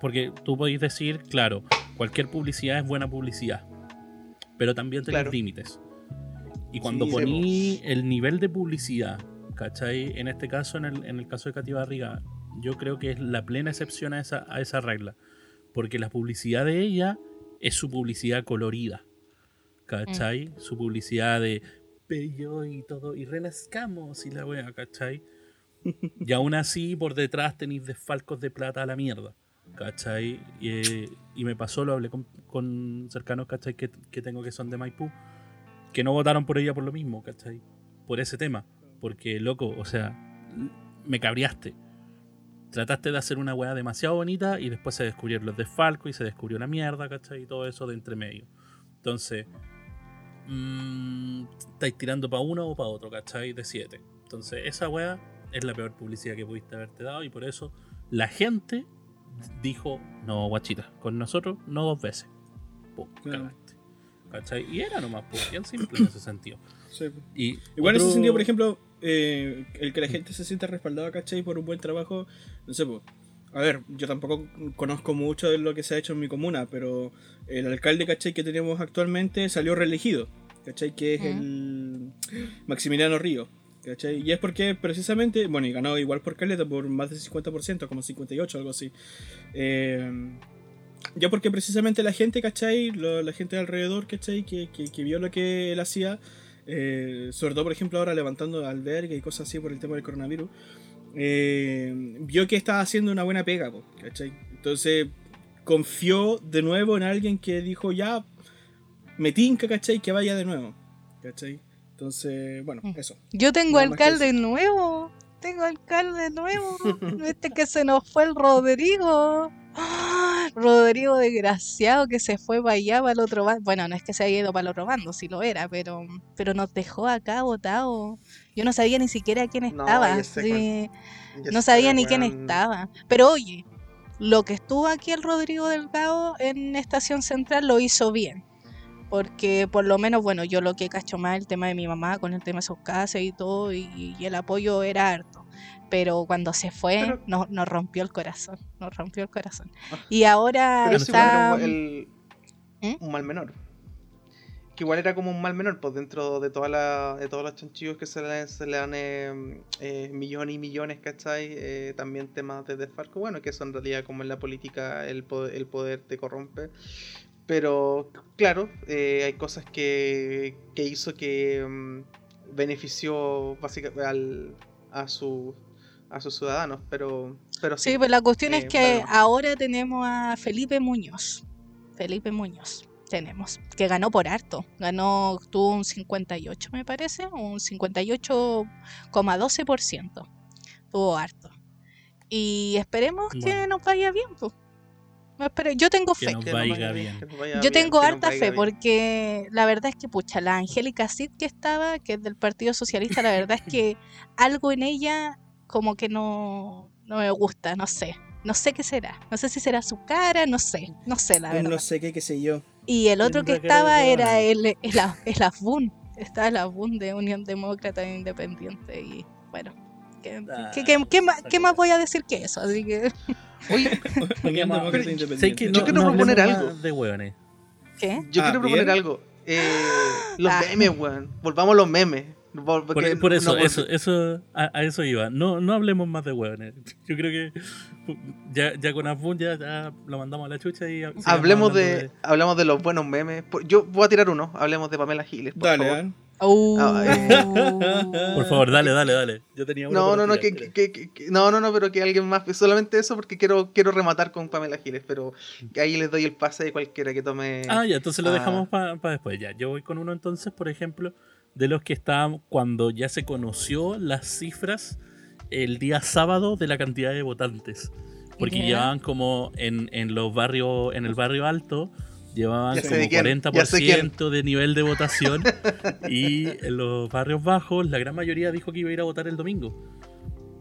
Porque tú podéis decir, claro, cualquier publicidad es buena publicidad, pero también tenés Claro. límites. Y cuando Sí, poní el nivel de publicidad, ¿cachai? En este caso, en el, en el caso de Katy Barriga, yo creo que es la plena excepción a esa, a esa regla. Porque la publicidad de ella es su publicidad colorida. ¿Cachai? Su publicidad de bello y todo, y renazcamos y la wea, ¿cachai? y aún así, por detrás tenéis desfalcos de plata a la mierda, ¿cachai? Y, eh, y me pasó, lo hablé con, cercanos, ¿cachai? Que, tengo que son de Maipú, que no votaron por ella por lo mismo, ¿cachai? Por ese tema, porque, loco, o sea, me cabriaste. Trataste de hacer una weá demasiado bonita y después se descubrieron los desfalcos y se descubrió la mierda, ¿cachai? Y todo eso de entre medio. Entonces, mm, estáis tirando para uno o para otro, ¿cachai? De siete. Entonces, esa weá es la peor publicidad que pudiste haberte dado y por eso la gente dijo, no, guachita, con nosotros no dos veces. Pum, Claro. ¿Cachai? Y era nomás, pues, bien simple en ese sentido. Sí. Y Igual en ese sentido, por ejemplo, eh, el que la gente se sienta respaldada, ¿cachai? Por un buen trabajo, no sé, pues. A ver, yo tampoco conozco mucho de lo que se ha hecho en mi comuna, pero el alcalde, ¿cachai? Que tenemos actualmente salió reelegido, ¿cachai? Que es el Maximiliano Río, ¿cachai? Y es porque precisamente, bueno, y ganó igual por Caleta, por más del 50%, como 58, algo así. Eh, ya porque precisamente la gente, ¿cachai? Lo- la gente de alrededor, ¿cachai? Que, que, que vio lo que él hacía, eh, sobre todo, por ejemplo, ahora levantando albergue y cosas así por el tema del coronavirus, eh, vio que estaba haciendo una buena pega, ¿cachai? Entonces confió de nuevo en alguien que dijo, ya, me tinca, ¿cachai? Que vaya de nuevo, ¿cachai? Entonces, bueno, Mm. eso. Yo tengo Nada alcalde nuevo. Tengo alcalde nuevo. Este que se nos fue el Rodrigo. ¡Ah! Rodrigo desgraciado que se fue para allá, para el otro bando. Bueno, no es que se haya ido para el otro bando, si lo era, pero, pero nos dejó acá botado. Yo no sabía ni siquiera quién No, estaba. sí, no sé, sabía ni quién estaba. Pero oye, lo que estuvo aquí el Rodrigo Delgado en Estación Central lo hizo bien. Porque por lo menos, bueno, yo lo que cacho más el tema de mi mamá con el tema de sus casas y todo, y, y el apoyo era harto. Pero cuando se fue, Pero- nos, nos rompió el corazón, nos rompió el corazón. Ah. Y ahora Pero está... era un, el- ¿Mm? un mal menor. Que igual era como un mal menor, pues dentro de toda la, de todos los chanchillos que se le, se le dan eh, eh, millones y millones, ¿cachai? Eh, también temas de desfalco, bueno, que eso en realidad como en la política el poder, el poder te corrompe. Pero claro, eh, hay cosas que, que hizo que mm, benefició básicamente al, a, su, a sus ciudadanos, pero, pero sí. Sí, pues la cuestión eh, es que bueno. ahora tenemos a Felipe Muñoz. Felipe Muñoz tenemos, que ganó por harto. Ganó, tuvo un 58, me parece, un 58,12%. Tuvo harto. Y esperemos que nos vaya bien. Pues. No espere- Yo tengo fe. nos Que vaya vaya bien. que nos vaya Yo bien, tengo que nos harta vaya fe bien. porque la verdad es que, pucha, la Angélica Cid que estaba, que es del Partido Socialista, la verdad es que algo en ella como que no, no me gusta, no sé. No sé qué será. No sé si será su cara, no sé. No sé, la verdad. no sé qué, qué sé yo. Y el otro que estaba era el, el, A- el AFUN. Estaba el AFUN de Unión Demócrata e Independiente. Y bueno, ¿qué, Ah, qué- qué- qué más, voy a decir que eso? Así que, Oye, Yo quiero no proponer algo. De hueones. ¿qué? yo Ah, quiero proponer bien. algo. Eh, los Ah. memes, weón. Volvamos a los memes. Por, eso, no- eso, eso, a, a eso iba. No, no hablemos más de hueones. Yo creo que ya, ya con Afun ya, ya lo mandamos a la chucha y Hablemos hablando de, hablamos de los buenos memes. Yo voy a tirar uno. Hablemos de Pamela Giles, por Dale, favor. Por favor, dale, dale, dale. Yo tenía uno No, no, no, que, que- que- que- no, no, no, pero que alguien más, solamente eso porque quiero, quiero rematar con Pamela Giles, pero que ahí les doy el pase de cualquiera que tome. Ah, ya, entonces lo Ah. dejamos para después. Ya, yo voy con uno entonces, por ejemplo, de los que estaban cuando ya se conoció las cifras el día sábado de la cantidad de votantes. Porque Ya. llevaban como en, en los barrios, en el barrio alto, llevaban como de quién, 40% ya sé quién. de nivel de votación. y en los barrios bajos, la gran mayoría dijo que iba a ir a votar el domingo.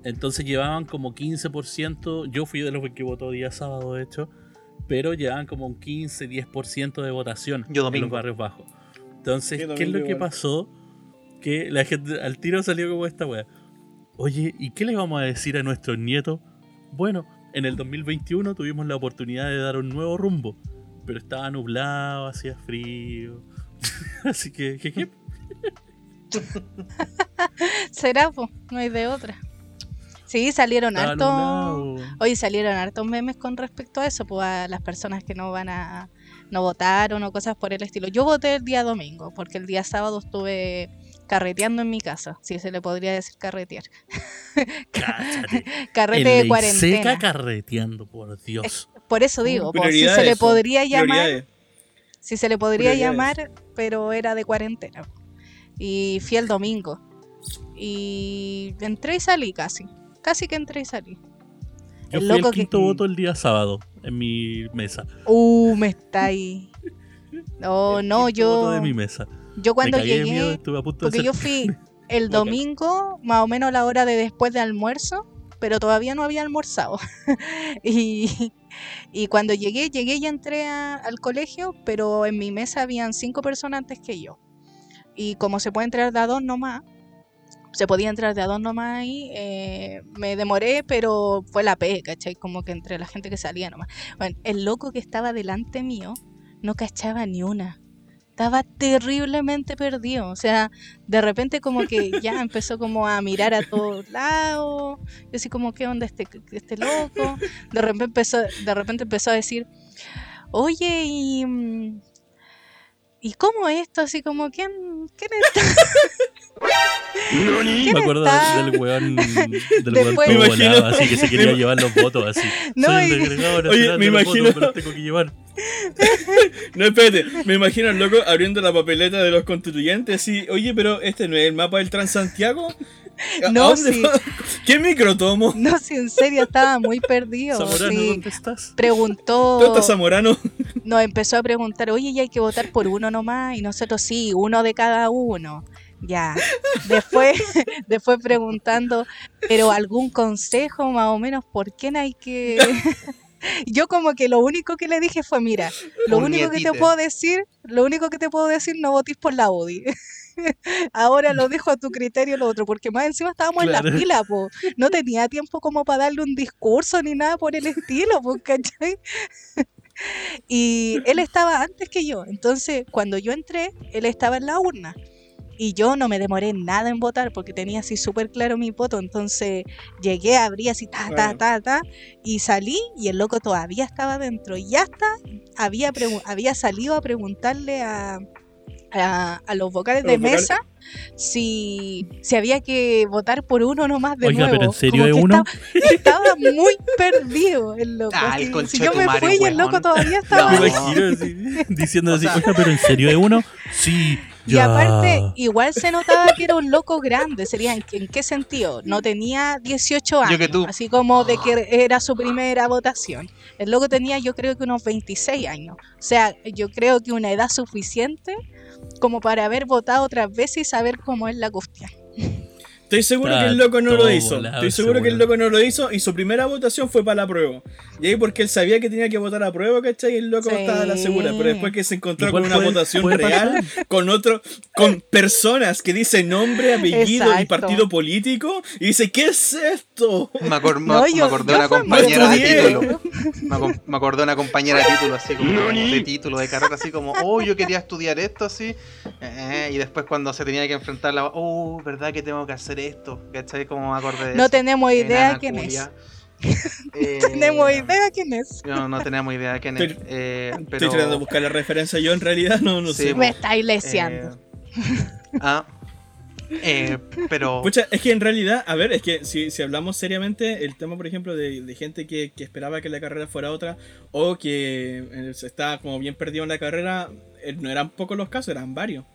Entonces llevaban como 15%. Yo fui de los que votó día sábado, de hecho. Pero llevaban como un 15-10% de votación Yo en los barrios bajos. Entonces, Yo ¿qué es lo que igual. pasó? Que la gente al tiro salió como esta wea. Oye, ¿y qué le vamos a decir a nuestros nietos? Bueno, en el 2021 tuvimos la oportunidad de dar un nuevo rumbo. Pero estaba nublado, hacía frío. Así que, jeje. Será, pues, no hay de otra. Sí, salieron hartos. Hoy salieron hartos memes con respecto a eso, pues a las personas que no van a no votaron o cosas por el estilo. Yo voté el día domingo, porque el día sábado estuve carreteando en mi casa, si se le podría decir carretear. Carrete de cuarentena. seca carreteando, por Dios. Por eso digo, pues, si se le podría llamar, si se le podría llamar, pero era de cuarentena. Y fui el domingo. Y entré y salí casi. Casi que entré y salí. Yo el fui el loco que- quinto voto el día sábado en mi mesa. Uh, me está ahí. No, El no, quinto voto yo, de mi mesa. Yo cuando miedo, llegué, porque yo fui el domingo, más o menos a la hora de después de almuerzo, pero todavía no había almorzado. y, y cuando llegué, llegué y entré a- al colegio, pero en mi mesa habían cinco personas antes que yo. Y como se puede entrar de a dos nomás, se podía entrar de a dos nomás ahí, eh, me demoré, pero fue la P, ¿cachai? Como que entre la gente que salía nomás. Bueno, el loco que estaba delante mío no cachaba ni una. Estaba terriblemente perdido. O sea, de repente como que ya empezó como a mirar a todos lados. Yo así como, ¿qué onda este, este loco? De repente empezó, de repente empezó a decir, oye, y... mm, ¿Y cómo esto? Así como, ¿quién, quién está? ¿Quién Me acuerdo está? del weón, del weón Después- todo Me imagino- volado, así que se quería llevar los votos así. No, Soy el y- Oye, me imagino- votos, los tengo que llevar. No, espérate, me imagino al loco abriendo la papeleta de los constituyentes y, oye, pero este no es el mapa del Transantiago. ¿A No, sí. va? ¿Qué micro tomo? No, si en serio estaba muy perdido. Zamorano, sí. ¿dónde estás? Preguntó, ¿Dónde está Zamorano? nos empezó a preguntar, oye, ya hay que votar por uno nomás, y nosotros sí, uno de cada uno. Ya. Después, después preguntando, pero algún consejo más o menos por quién hay que. yo como que lo único que le dije fue, mira, lo Un único que te puedo decir, lo único que te puedo decir, no votes por la UDI. Ahora lo dejo a tu criterio lo otro, porque más encima estábamos en la fila, po. No tenía tiempo como para darle un discurso ni nada por el estilo, po, ¿cachai? Y él estaba antes que yo, entonces cuando yo entré, él estaba en la urna. Y yo no me demoré nada en votar porque tenía así súper claro mi voto. Entonces llegué, abrí así, ta, ta, ta, ta, y salí y el loco todavía estaba dentro. Y hasta había, había salido a preguntarle a, a, a los vocales de los vocales. mesa si, si había que votar por uno nomás de Oiga, nuevo. pero ¿en serio que uno? Estaba, estaba muy perdido el loco. Ah, el si yo me fui y el loco todavía estaba No. ahí. imagino así, diciendo así, oiga, pero ¿en serio es uno? Sí, Y ya. aparte, igual se notaba que era un loco grande. Sería, ¿en, en qué sentido? No tenía 18 años. Yo que tú. Así como de que era su primera votación. El loco tenía, yo creo que unos 26 años. O sea, yo creo que una edad suficiente como para haber votado otras veces y saber cómo es la cuestión. Estoy seguro Está que el loco no lo hizo. volado Estoy seguro que el loco no lo hizo y su primera votación fue para la prueba. Y ahí porque él sabía que tenía que votar a prueba, ¿cachai? Y el loco Sí. estaba a la segura. Pero después que se encontró con una puede- votación puede real, con otro, con personas que dicen nombre, apellido y Exacto. partido político, y dice, ¿qué es esto? Me, acor- No, me yo- acordé yo de una compañera de título. Me, me acordé de una compañera de título, así como de título, de carrera, así como, oh, yo quería estudiar esto, así. eh, y después cuando se tenía que enfrentar la, oh, ¿verdad que tengo que hacer esto? ¿Cachai? Como me acordé de No eso. tenemos idea Enana quién es. Eh, Tenemos idea quién es. No, no tenemos idea de quién es. Estoy- eh, pero, Estoy tratando de buscar la referencia yo, en realidad no, no Sí, sé. Me estáis leseando. eh, ah, eh, pero. Pucha, es que en realidad, a ver, es que si, si hablamos seriamente, el tema, por ejemplo, de, de gente que, que esperaba que la carrera fuera otra o que eh, se estaba como bien perdido en la carrera, eh, no eran pocos los casos, eran varios.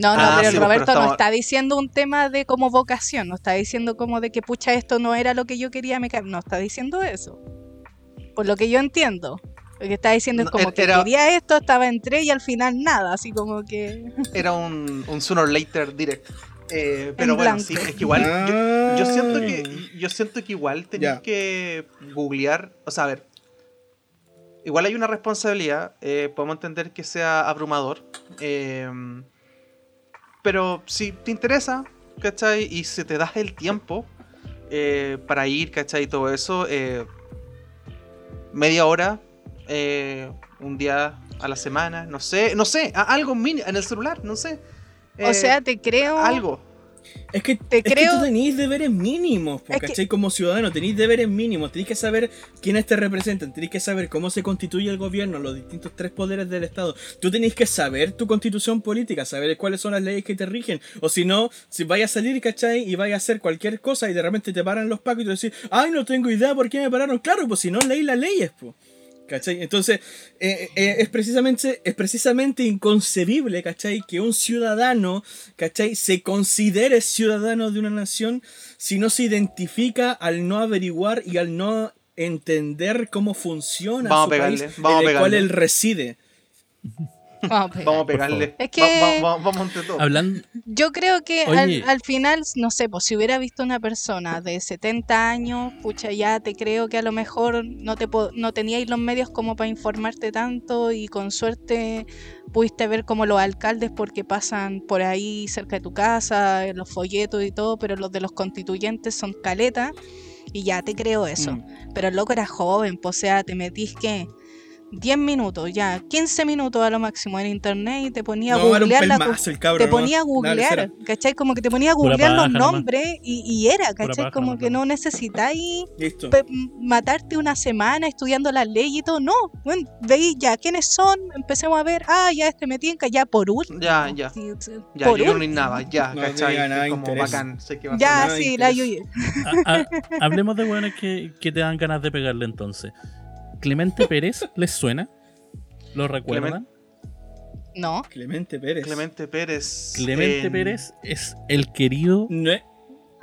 No, no, Ah, pero sí, el pues, Roberto pero no estamos- está diciendo un tema de como vocación, no está diciendo como de que pucha esto no era lo que yo quería, me ca-". no está diciendo eso. Por lo que yo entiendo. Lo que está diciendo es No, como er- que quería esto, estaba entre y al final nada, así como que... Era un, un sooner or later direct. Eh, pero En bueno, blanco. sí, es que igual. Yo, yo siento que. Yo siento que igual tenéis Ya. que googlear. O sea, a ver. Igual hay una responsabilidad. eh, podemos entender que sea abrumador. eh, pero si te interesa, ¿cachai? Y si te das el tiempo eh, para ir, ¿cachai? Y todo eso. eh, media hora. eh, un día a la semana. No sé. No sé. algo mini en el celular. No sé. o sea, te creo... algo. Es que, Te es que creo- tú tenéis deberes mínimos, po, Es que- ¿cachai? Como ciudadano, tenéis deberes mínimos, tenéis que saber quiénes te representan, tenéis que saber cómo se constituye el gobierno, los distintos tres poderes del Estado. Tú tenéis que saber tu constitución política, saber cuáles son las leyes que te rigen. O si no, si vaya a salir, ¿cachai? Y vaya a hacer cualquier cosa y de repente te paran los pacos y tú decís, ay, no tengo idea por qué me pararon. Claro, pues si no leí las leyes, pues. ¿Cachai? Entonces, eh, eh, es, precisamente, es precisamente inconcebible, ¿cachai? Que un ciudadano, ¿cachai? Se considere ciudadano de una nación si no se identifica al no averiguar y al no entender cómo funciona Vamos a su pegarle, país vamos en el cual él reside. Vamos a pegar. Vamos a pegarle. Es que- Va- va- va- vamos entre todos. Hablando, Yo creo que al, al final, no sé, pues si hubiera visto una persona de 70 años, pucha, ya te creo que a lo mejor no te no teníais los medios como para informarte tanto y con suerte pudiste ver como los alcaldes porque pasan por ahí cerca de tu casa, los folletos y todo, pero los de los constituyentes son caletas y ya te creo eso. Mm. Pero el loco era joven, pues, o sea, te metís que 10 minutos, ya, 15 minutos a lo máximo en internet y te ponía a No, era un googlear la pelmazo el cabrón. te ponía a googlear. ¿cachai? Como que te ponía a googlear los paja nombres y, y era, ¿cachai? paja Como nomás, que no necesitáis matarte una semana estudiando las leyes y todo. No, bueno, veis ya quiénes son, empecemos a ver, ah, ya este me tienca, ya por último. Ya, ya. Sí, sí, Ya, por yo no último. nada, ya, No ¿cachai? nada como interés. bacán, sé que va a Ya, sí, la a- hablemos de que, que te dan ganas de pegarle entonces. Clemente Pérez, ¿les suena? ¿Lo recuerdan? No. Clemente Pérez. Clemente Pérez. Clemente Pérez es el querido. ¿No es,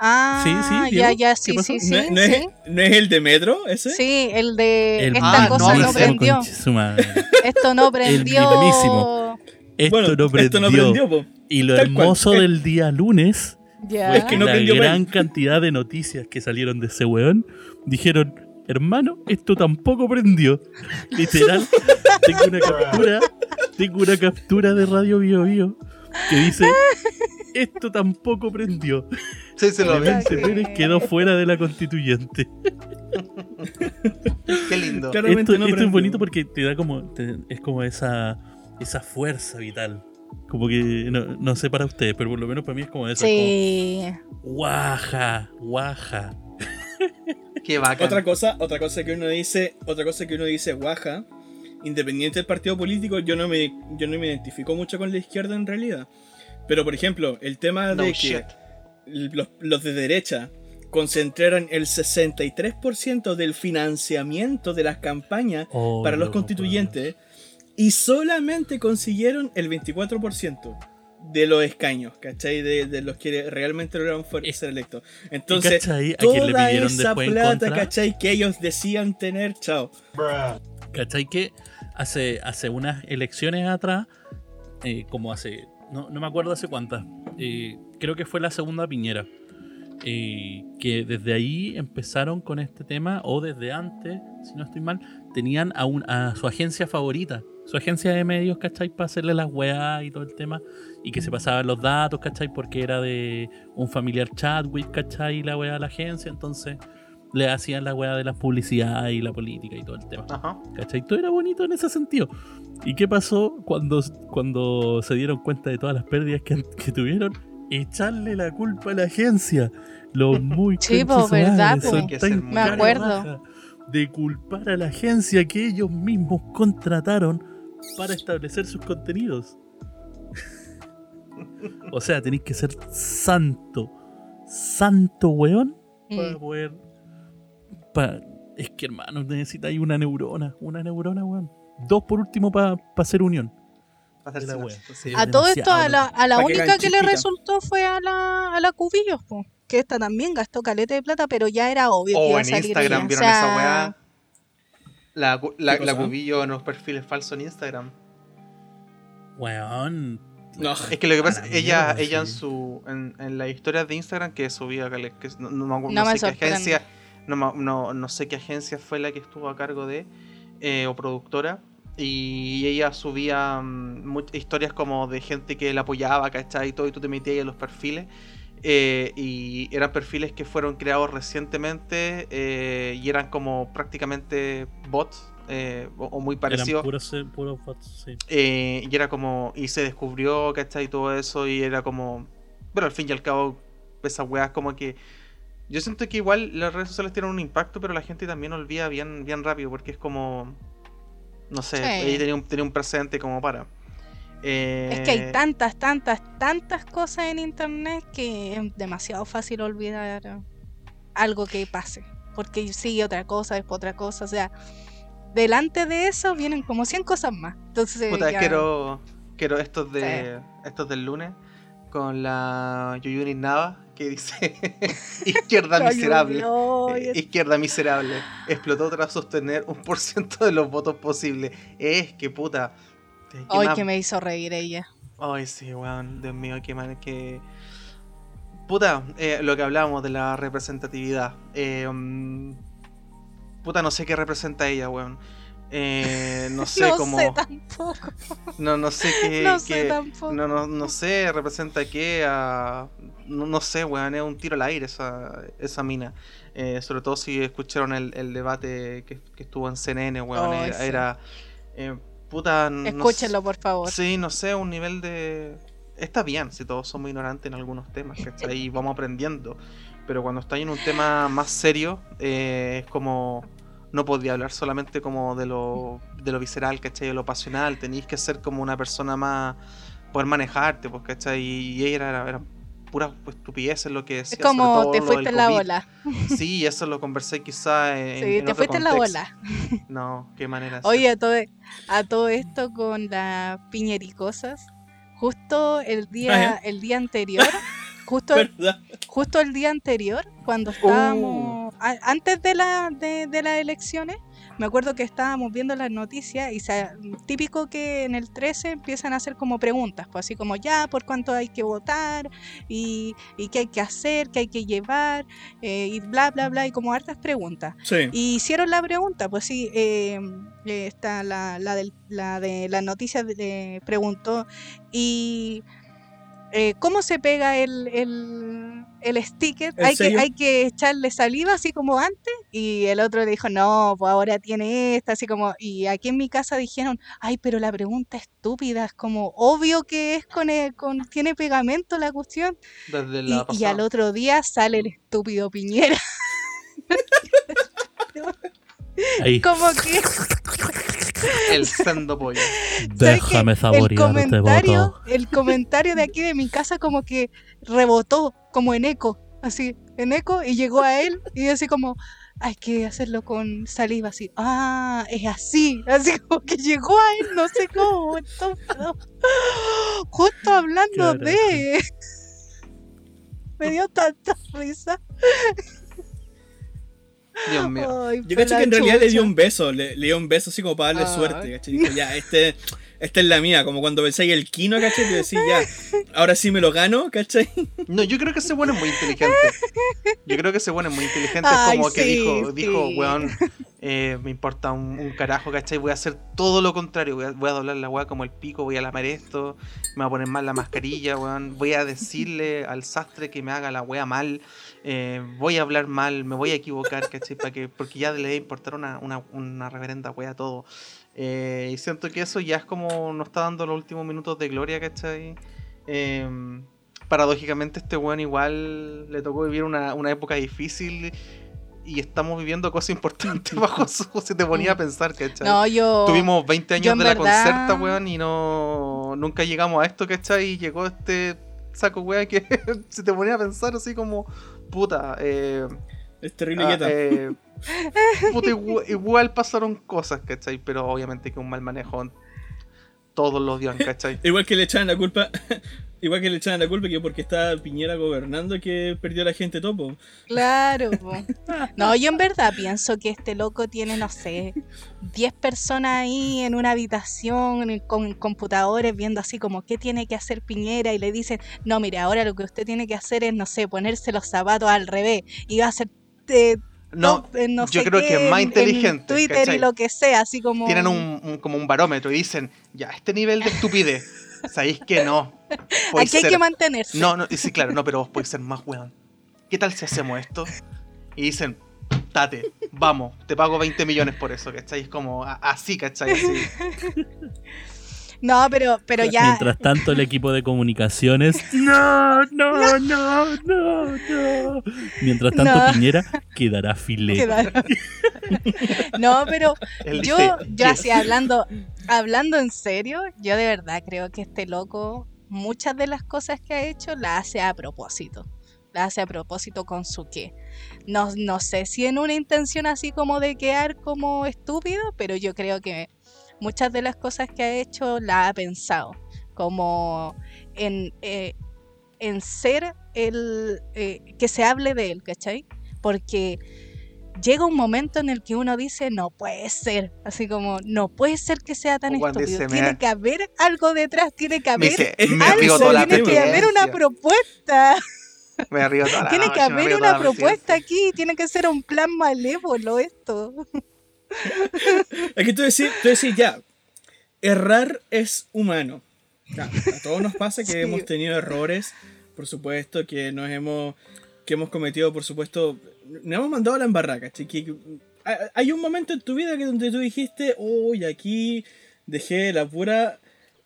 Ah, sí, ya, Diego, ya, ¿qué sí, sí, sí. no es- no es- sí. no es el de Metro ese? Sí, el de El esta Ah, cosa no, prendió. conche su madre. Esto no prendió. mismísimo. Esto, Bueno, no prendió. esto no prendió, po. Y lo Tal hermoso Eh. del día lunes Ya. Es que no la prendió gran cantidad de noticias que salieron de ese weón dijeron, hermano, esto tampoco prendió. Literal, tengo una captura, tengo una captura de Radio Bio Bio que dice, esto tampoco prendió. Sí, se lo. Clemente vi. Pérez quedó fuera de la constituyente. Qué lindo. Claramente Esto, no esto es bonito porque te da como, te- es como esa, esa fuerza vital. Como que, no, no sé para ustedes, pero por lo menos para mí es como eso. es Sí. como, guaja, guaja. Qué bacán. Otra cosa, otra cosa que uno dice, otra cosa que uno dice, guaja, independiente del partido político, yo no me, yo no me identifico mucho con la izquierda en realidad. Pero por ejemplo, el tema No de shit. que los, los de derecha concentraran el 63% del financiamiento de las campañas Oh, para los constituyentes y solamente consiguieron el 24% de los escaños, ¿cachai? De, de los que realmente lograron ser electos. ¿Y Entonces, cachai? ¿A quién le toda pidieron esa plata? ¿cachai? Que ellos decían tener, chao. ¿Cachai? Que hace, hace unas elecciones atrás, eh, como hace, no, no me acuerdo hace cuántas, eh, creo que fue la segunda piñera, eh, que desde ahí empezaron con este tema, o desde antes, si no estoy mal, tenían a, un- a su agencia favorita, su agencia de medios, ¿cachai? Para hacerle las weas y todo el tema, y que se pasaban los datos, ¿cachai? Porque era de un familiar Chadwick, ¿cachai? La wea de la agencia, entonces le hacían la wea de las publicidades y la política y todo el tema. Ajá. ¿Cachai? Todo era bonito en ese sentido. ¿Y qué pasó cuando, cuando se dieron cuenta de todas las pérdidas que, que tuvieron? Echarle la culpa a la agencia. Los muy Sí, po, verdad, son tan Me acuerdo. De culpar a la agencia que ellos mismos contrataron para establecer sus contenidos. o sea, tenéis que ser santo. Santo, weón para poder. pa- es que, hermano, necesitáis una neurona. Una neurona, weón. Dos por último para hacer unión. Para De la hacerse wea. una- Sí, A todo esto, a la, a la Pa' que única que le resultó fue a la, a la Cubillos, po, que esta también gastó caleta de plata, pero ya era obvio que Oh, iba a en salir Instagram, ella. O ¿vieron sea, esa weá? La, la, ¿Qué la cubillo en los perfiles falsos en Instagram. Weón. No. Es que lo que pasa, la ella, mierda, ella en su en, en las historias de Instagram que subía, que, que no, no me acuerdo, No no me sé qué agencia, no, no sé qué agencia fue la que estuvo a cargo de, eh, o productora, y ella subía mm, historias como de gente que la apoyaba, ¿cachai? Y todo, y tú te metías ahí en los perfiles, eh, y eran perfiles que fueron creados recientemente, eh, y eran como prácticamente bots, eh, o, o muy parecidos. Eran puros, puros bots, sí. Y era como. Y se descubrió, ¿cachai? Y todo eso. Y era como. Pero al fin y al cabo, esas weas como que. Yo siento que igual las redes sociales tienen un impacto, pero la gente también olvida bien, bien rápido. Porque es como. No sé, Sí. ella tenía un, tenía un presente como para. Eh, Es que hay tantas, tantas, tantas cosas en internet que es demasiado fácil olvidar algo que pase. Porque sigue otra cosa, después otra cosa. O sea, delante de eso vienen como 100 cosas más. Entonces, Puta, ya- quiero, quiero estos de estos del lunes con la Yuyuni Nava que dice izquierda miserable. Izquierda miserable. Explotó tras sostener un por ciento de los votos posibles. Es que puta. ¿qué ay, más- que me hizo reír ella. Ay, sí, weón. Dios mío, qué mal que. Puta, eh, lo que hablábamos de la representatividad. Eh, mm, puta, no sé qué representa ella, weón. Eh, no sé no cómo. sé tampoco. No, no sé qué. no sé qué- tampoco. no, no, no sé, representa qué a... No, no sé, weón, es un tiro al aire esa, esa mina. Eh, sobre todo si escucharon el, el debate que, que estuvo en CNN, weón. Era... sí. era, eh, puta... Escúchenlo, por favor. Sí, no sé, un nivel de... Está bien si todos somos ignorantes en algunos temas, ¿cachai? Y vamos aprendiendo. Pero cuando estáis en un tema más serio, eh, es como... No podía hablar solamente como de lo, de lo visceral, ¿cachai? De lo pasional. Tenéis que ser como una persona más... Poder manejarte, pues, ¿cachai? Y ella era, era pura estupidez en lo que decía. Es como sobre todo te fuiste en la bola. Sí, eso lo conversé quizá en, Sí, en te otro fuiste en la bola. No, qué manera. Oye, a todo, a todo esto con las piñericosas, justo el día, el día anterior, justo, ¿Verdad? justo el día anterior, cuando Uh. estábamos, a- antes de, la, de, de las elecciones, me acuerdo que estábamos viendo las noticias y típico que en el 13 empiezan a hacer como preguntas, pues así como ya, por cuánto hay que votar y, y qué hay que hacer, qué hay que llevar eh, y bla, bla, bla, y como hartas preguntas. Sí. Y hicieron la pregunta, pues sí, eh, eh, está la, la, del- la de las noticias preguntó, ¿y eh, cómo se pega el, el, el sticker? ¿El ¿Hay que? ¿Hay que echarle saliva así como antes? Y el otro le dijo, no, pues ahora tiene esta, así como, y aquí en mi casa dijeron, ay, pero la pregunta es estúpida, es como obvio que es con, el- con tiene pegamento la cuestión. Desde Y, la y al otro día sale el estúpido Piñera. Ahí. como que El sendo pollo. Déjame el saborear este comentario, voto. el comentario de aquí de mi casa como que rebotó, como en eco, así, en eco, y llegó a él, y así como, hay que hacerlo con saliva, así, ah, es así, así como que llegó a él, no sé cómo, estúpido. justo hablando de... Me dio tanta risa. Dios mío. Ay, Yo cacho que en realidad le dio un beso, le, le dio un beso así como para darle Ah. suerte, ¿cachai? Dijo, ya, este, esta es la mía, como cuando pensáis el Kino, ¿cachai? Y decís, ya, ahora sí me lo gano, ¿cachai? No, yo creo que ese bueno es muy inteligente. Yo creo que ese bueno es muy inteligente. Ay, como que dijo, sí. dijo, weón, eh, me importa un, un carajo, ¿cachai? Voy a hacer todo lo contrario. Voy a, voy a doblar la weá como el pico, voy a lamar esto, me voy a poner mal la mascarilla, weón. Voy a decirle al sastre que me haga la weá mal. eh, voy a hablar mal, me voy a equivocar, ¿cachai? Para que, porque ya le debe importar una, una, una reverenda weá a todo. Eh, y siento que eso ya es como nos está dando los últimos minutos de gloria, ¿cachai? Em, paradójicamente este weón igual le tocó vivir una, una época difícil y estamos viviendo cosas importantes bajo su... Se te ponía a pensar, ¿cachai? No, yo... Tuvimos 20 yo años de la verdad- concerta, weón, y no... Nunca llegamos a esto, ¿cachai? Y llegó este saco, weón, que se te ponía a pensar así como... Puta, eh... Es terrible ah, eh, puta, igu- igual pasaron cosas, ¿cachai? Pero obviamente que un mal manejo todos los días, ¿cachai? Igual que le echaban la culpa, igual que le echaban la culpa que porque estaba Piñera gobernando que perdió la gente topo. Claro. po. No, yo en verdad pienso que este loco tiene, no sé, 10 personas ahí en una habitación con computadores viendo así como qué tiene que hacer Piñera y le dicen, no, mire, ahora lo que usted tiene que hacer es, no sé, ponerse los zapatos al revés y va a hacer... eh, No, top en no yo sé creo qué que es más en- en inteligente, Twitter ¿cachai? y lo que sea, así como... tienen un, un- como un barómetro y dicen, ya, este nivel de estupidez, sabéis que no. Aquí hay que mantenerse. No, no, y sí, claro, no, pero vos podéis ser más weón. ¿Qué tal si hacemos esto? Y dicen, tate, vamos, te pago 20 millones por eso, ¿cachai? Es como así, ¿cachai? Así. No, pero, pero ya... Mientras tanto, el equipo de comunicaciones. No, no, no, no, no. Mientras tanto, No. Piñera quedará filé. quedaron. no, pero yo, dice, yo "Yes". así hablando, hablando en serio, yo de verdad creo que este loco, muchas de las cosas que ha hecho las hace a propósito. Las hace a propósito con su qué. No, no sé si en una intención así como de quedar como estúpido, pero yo creo que muchas de las cosas que ha hecho las ha pensado. Como en, eh, en ser el eh, que se hable de él, ¿cachai? Porque llega un momento en el que uno dice, no puede ser, así como, no puede ser que sea tan estúpido, dice, tiene "Me- que haber algo detrás, tiene que haber dice, algo, la tiene que haber una propuesta, Me río toda la tiene que noche, haber una la propuesta aquí, tiene que ser un plan malévolo esto. Que tú decís, tú decís ya, errar es humano. A todos nos pasa que Sí. hemos tenido errores, por supuesto, que nos hemos, que hemos cometido, por supuesto, nos hemos mandado a la embarraca. Que, hay- hay un momento en tu vida que donde tú dijiste, uy, aquí dejé la pura,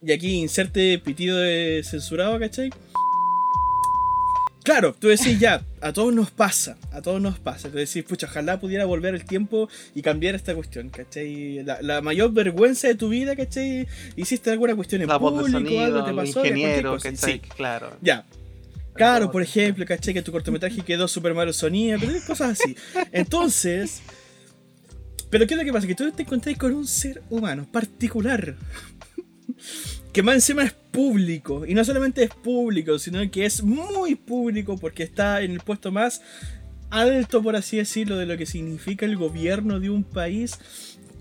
y aquí inserte pitido de censurado, ¿cachai? Claro, tú decís ya, a todos nos pasa, a todos nos pasa. Tú decís, pucha, ojalá pudiera volver el tiempo y cambiar esta cuestión, ¿cachai? La, la mayor vergüenza de tu vida, ¿cachai? Hiciste alguna cuestión en La voz de público, sonido, algo te pasó, ingeniero, cosa. ¿cachai? Sí, Claro. ya. Claro, por ejemplo, ¿cachai? Que tu cortometraje quedó súper malo sonido, pero cosas así. Entonces, pero ¿qué es lo que pasa? Que tú te encontrás con un ser humano particular. Que más encima es público. Y no solamente es público, sino que es muy público porque está en el puesto más alto, por así decirlo, de lo que significa el gobierno de un país.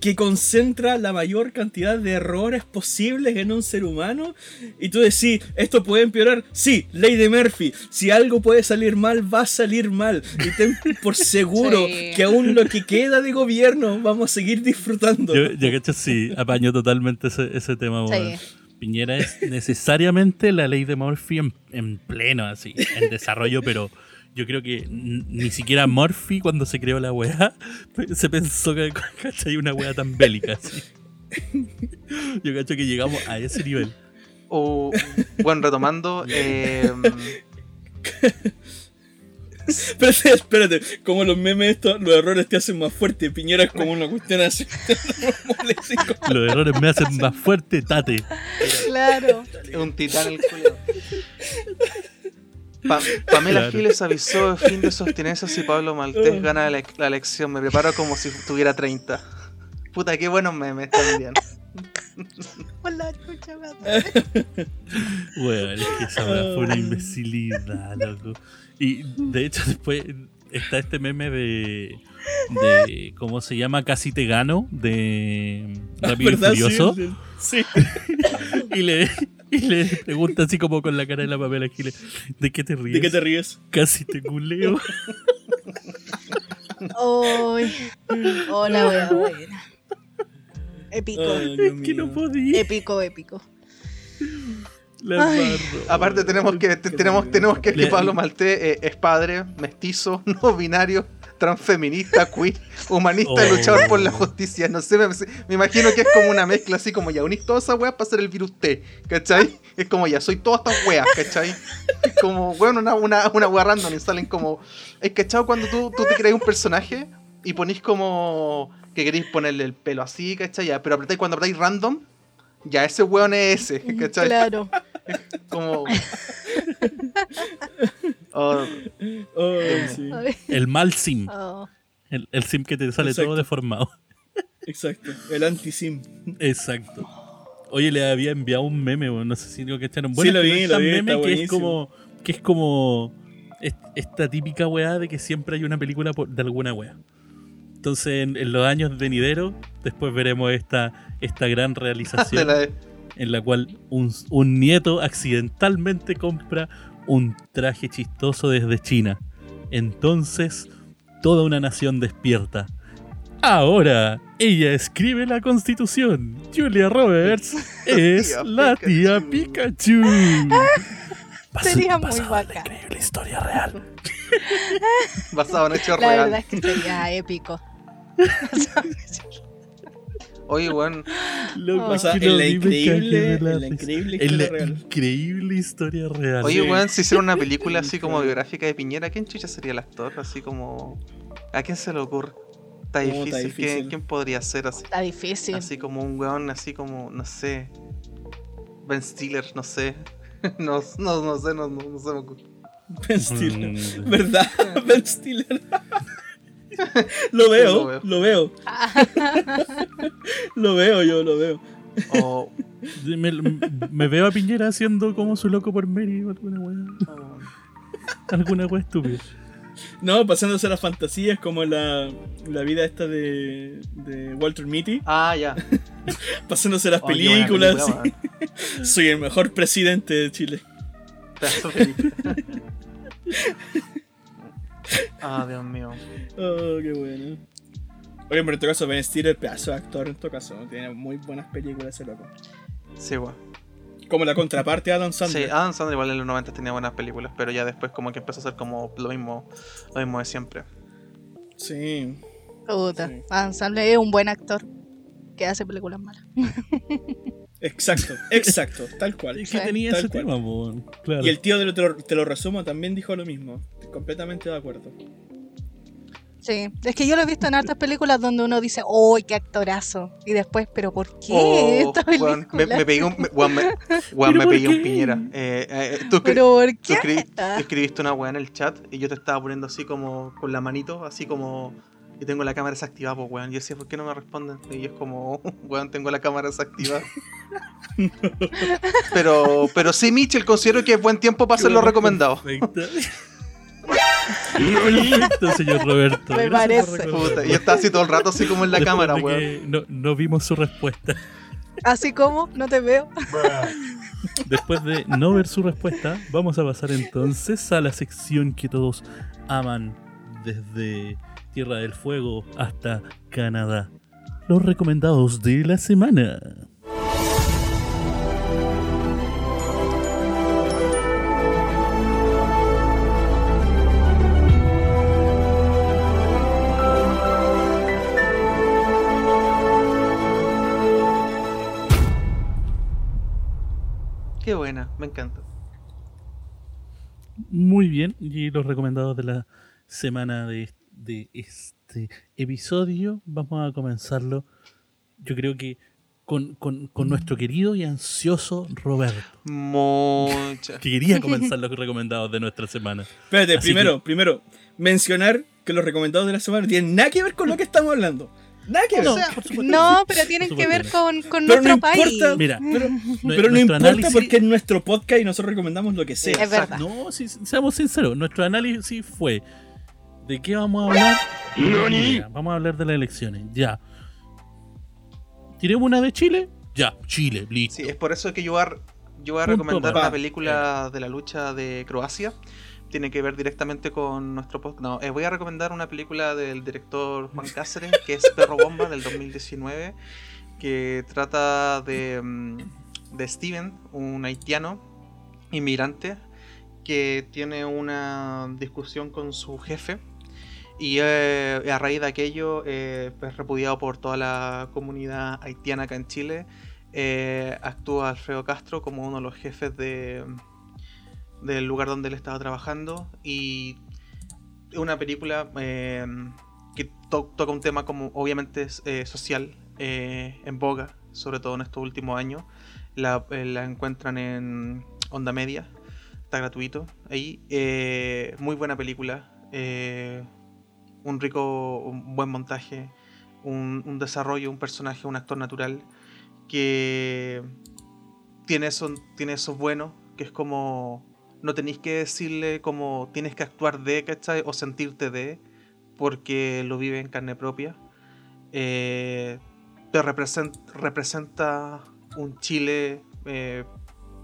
que concentra la mayor cantidad de errores posibles en un ser humano. Y tú decís, ¿esto puede empeorar? Sí, ley de Murphy. Si algo puede salir mal, va a salir mal. Y ten por seguro Sí. que aún lo que queda de gobierno vamos a seguir disfrutando. Yo, yo cacho, sí, apaño totalmente ese, ese tema, Sí. Piñera es necesariamente la ley de Murphy en, en pleno, así, en desarrollo, pero yo creo que ni siquiera Murphy, cuando se creó la weá, se pensó que ¿cachai? una weá tan bélica. así. Yo cacho que llegamos a ese nivel. O, bueno, retomando, eh, Espérate, espérate. Como los memes estos, los errores te hacen más fuerte. Piñera es como una cuestión así. Los errores me hacen más fuerte, tate. Claro. un titán el culo. Pa- Pamela Claro. Giles avisó de fin de abstinencia si Pablo Maltés gana la, la elección. Me preparo como si tuviera 30. Puta, qué buenos memes también. Hola, chucha. Weón, es que esa fue una imbecilidad, loco. Y de hecho, después está este meme de. de ¿Cómo se llama? Casi te gano. De. Rápido y Furioso. sí, Sí. Y le, y le pregunta así como con la cara de la Pamela Giles, ¿de qué te ríes? ¿De qué te ríes? Casi te culeo. Uy. Hola, wea buena. Épico. Ay, es que no podía. Épico, épico. Aparte tenemos que te- tenemos, tenemos que que Pablo Maltés eh, es padre, mestizo, no binario, transfeminista, queer, humanista Oh. luchador por la justicia. No sé, me, me imagino que es como una mezcla así como ya unís todas esas weas para hacer el virus T, ¿cachai? Es como ya soy todas estas weas, ¿cachai? Es como, bueno, una, una, una wea random y salen como. Es cachado cuando tú, tú te creas un personaje y ponís como que queréis ponerle el pelo así, ¿cachai? Ya, pero apretáis cuando apretáis random, ya ese weón es ese, ¿cachai? Claro. Como. Oh, sí. Ay, El mal sim. oh. El, el sim que te sale Exacto. todo deformado. Exacto. El anti-sim. Exacto. Oye, le había enviado un meme, weón, no sé si lo que echaron. Sí, lo vi, lo vi, meme está que es como que es como est- esta típica weá de que siempre hay una película de alguna weá. Entonces, en, en los años venideros, después veremos esta, esta gran realización la- en la cual un, un nieto accidentalmente compra un traje chistoso desde China. Entonces, toda una nación despierta. Ahora, ella escribe la constitución. Julia Roberts es Tía la tía Pikachu. Basado- Sería muy basado en la bacán. increíble historia real. basado en hechos La reales. verdad es que sería épico. Oye, weón, Oh. O sea, es que no, en la increíble, en la increíble En la historia real. increíble historia real. oye, weón, si hiciera una película así como biográfica de Piñera, ¿quién chucha sería el actor? Así como. ¿A quién se le ocurre? Está Oh, difícil. está ¿Quién, difícil. quién podría ser así? Está difícil. Así como un weón, así como, no sé. Ben Stiller, no sé. No, no, no sé, no, no, no se me ocurre. Ben Stiller. Mm. ¿Verdad? Ben Stiller. lo veo, Lo veo. lo veo. Lo veo, yo lo veo. O. Me, me veo a Piñera haciendo como su loco por Mary o alguna weá. o- Alguna weá estúpida. No, pasándose a las fantasías como la, la vida esta de, de Walter Mitty. Ah, ya. Pasándose a las buena películas. película, sí. weón. Soy el mejor presidente de Chile. Ah, Dios mío. Oh, qué bueno. Oye, pero en todo caso, Ben Stiller, pedazo de actor en todo caso. Tiene muy buenas películas ese loco. Sí, weón. Como la contraparte de Adam Sí, Sandler. Adam Sandler igual en los 90 tenía buenas películas, pero ya después como que empezó a hacer como lo mismo, lo mismo de siempre. Sí. Puta. Sí. Adam Sandler es un buen actor que hace películas malas. Exacto, exacto, tal cual. Es que tenía ese cual. tema, po, claro. Y el tío de lo, te, lo, te lo resumo también dijo lo mismo. Completamente de acuerdo. Sí, es que yo lo he visto en hartas películas donde uno dice, ¡oh, qué actorazo! Y después, ¿pero por qué Oh, esta me, me pegué un, me, weón, ¿Pero me pegué un piñera. Eh, eh, tú, ¿Pero por tú qué? escribi- tú Ah, escribiste una weá en el chat y yo te estaba poniendo así como con la manito, así como... Y tengo la cámara desactivada, pues weón. Y yo decía, ¿por qué no me responden? Y es como, weón, tengo la cámara desactivada. pero, pero sí, Mitchell, considero que es buen tiempo para hacer lo recomendado. Perfecto, señor Roberto. Me parece. Puta, yo estaba así todo el rato así como en la Después cámara, weón. No, no vimos su respuesta. Así como, no te veo. Después de no ver su respuesta, vamos a pasar entonces a la sección que todos aman desde Tierra del Fuego hasta Canadá. Los recomendados de la semana. Qué buena, me encanta. Muy bien, y los recomendados de la semana de, de este episodio, vamos a comenzarlo, yo creo que con, con- con nuestro querido y ansioso Roberto, Mucha. que quería comenzar los recomendados de nuestra semana. Espérate, Así primero, primero, mencionar que los recomendados de la semana no tienen nada que ver con lo que estamos hablando. Nada que ver. No, O sea, No, pero tienen que ver con, con Pero nuestro no país. importa. Mira, pero, pero no importa análisis- porque es nuestro podcast y nosotros recomendamos lo que sea. Es verdad. No, si, seamos sinceros, nuestro análisis fue ¿de qué vamos a hablar? Mira, vamos a hablar de las elecciones, ya. ¿Tiremos una de Chile? Ya, Chile, listo. Sí, es por eso que yo voy a, yo voy a Punto recomendar una película de la lucha de Croacia. Tiene que ver directamente con nuestro podcast. No, eh, voy a recomendar una película del director Juan Cáceres, que es Perro Bomba del 2019, que trata de, mm, de Steven, un haitiano inmigrante, que tiene una discusión con su jefe. Y eh, a raíz de aquello, eh, pues repudiado por toda la comunidad haitiana acá en Chile, eh, actúa Alfredo Castro como uno de los jefes de, del lugar donde él estaba trabajando y es una película eh, que to- toca un tema como obviamente es, eh, social en boga, sobre todo en estos últimos años. La, la encuentran en Onda Media, está gratuito ahí. Muy buena película, eh, un rico, un buen montaje, un, un desarrollo, un personaje, un actor natural que tiene eso, tiene bueno, que es como no tenéis que decirle como tienes que actuar de, ¿cachai? O sentirte de, porque lo vive en carne propia. Eh, te represent- representa un Chile, eh,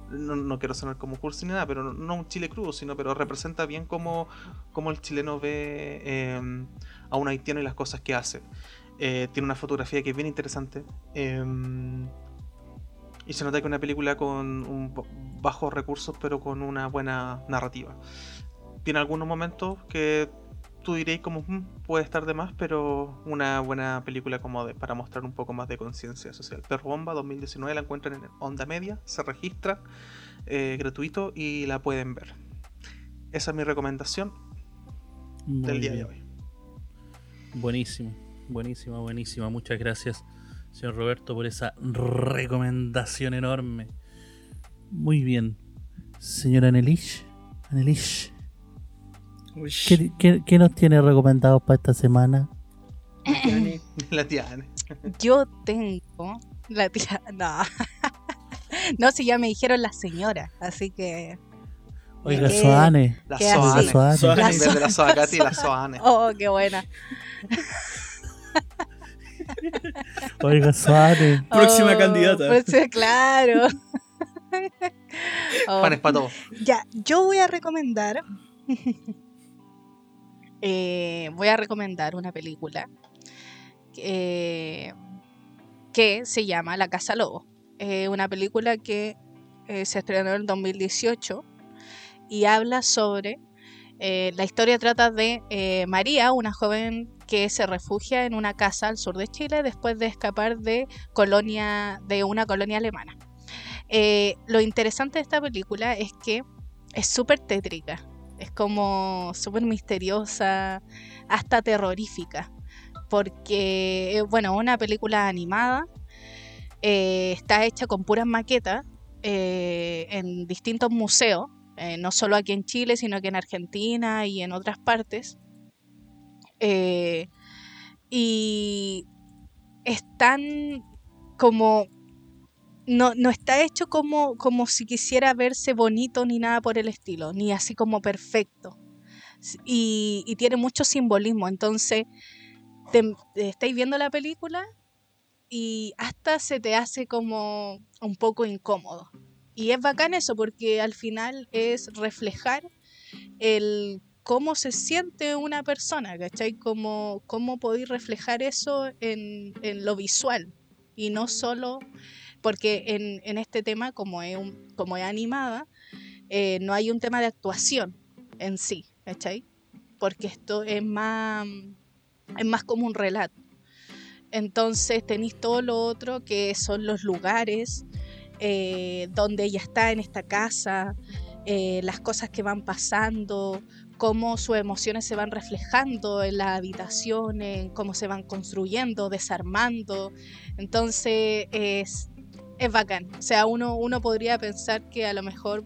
no, quiero sonar como cursi ni nada, pero no, un Chile crudo, sino pero representa bien cómo, el chileno ve eh, a un haitiano y las cosas que hace. Eh, tiene una fotografía que es bien interesante. eh, y se nota que es una película con un bajos recursos, pero con una buena narrativa. Tiene algunos momentos que tú diréis como "Mm, puede estar de más, pero una buena película como de, para mostrar un poco más de conciencia social. Perro Bomba 2019 la encuentran en Onda Media, se registra eh, gratuito y la pueden ver. Esa es mi recomendación Muy del día bien. de hoy. Buenísimo, buenísima, buenísima. Muchas gracias, señor Roberto, por esa recomendación enorme. Muy bien. Señora Anelish, Anelish, ¿qué, qué, qué nos tiene recomendado para esta semana? La Tiane. Yo tengo la tía. No. No, si ya me dijeron la señora, así que. Oiga, Eh, Soane. La ¿Qué? Soane. Soane. Soane. En vez de la Soacati, la Soane. Oh, qué buena. Oiga, Soane. Próxima Oh, candidata. próxima- claro. Oh, Panes para todos. Ya, yo voy a recomendar. Eh, voy a recomendar una película que se llama La Casa Lobo. Eh, una película que eh, se estrenó en el 2018 y habla sobre. la historia trata de María, una joven que se refugia en una casa al sur de Chile después de escapar de colonia de una colonia alemana. Lo interesante de esta película es que es súper tétrica, es como súper misteriosa, hasta terrorífica, porque, eh, bueno, una película animada, eh, está hecha con puras maquetas eh, en distintos museos, no solo aquí en Chile, sino que en Argentina y en otras partes. Y están como no, no está hecho como, como si quisiera verse bonito ni nada por el estilo, ni así como perfecto, Y, y tiene mucho simbolismo. Entonces, estáis viendo la película y hasta se te hace como un poco incómodo. Y es bacán eso porque al final es reflejar el cómo se siente una persona, ¿cachai? Cómo, cómo podéis reflejar eso en, en lo visual y no solo porque en, en este tema, como es, un- como es animada, eh, no hay un tema de actuación en sí, ¿cachai? Porque esto es más, es más como un relato. Entonces tenéis todo lo otro que son los lugares eh, donde ella está en esta casa, eh, las cosas que van pasando, cómo sus emociones se van reflejando en las habitaciones, cómo se van construyendo, desarmando. Entonces es, es bacán. O sea, uno, uno podría pensar que a lo mejor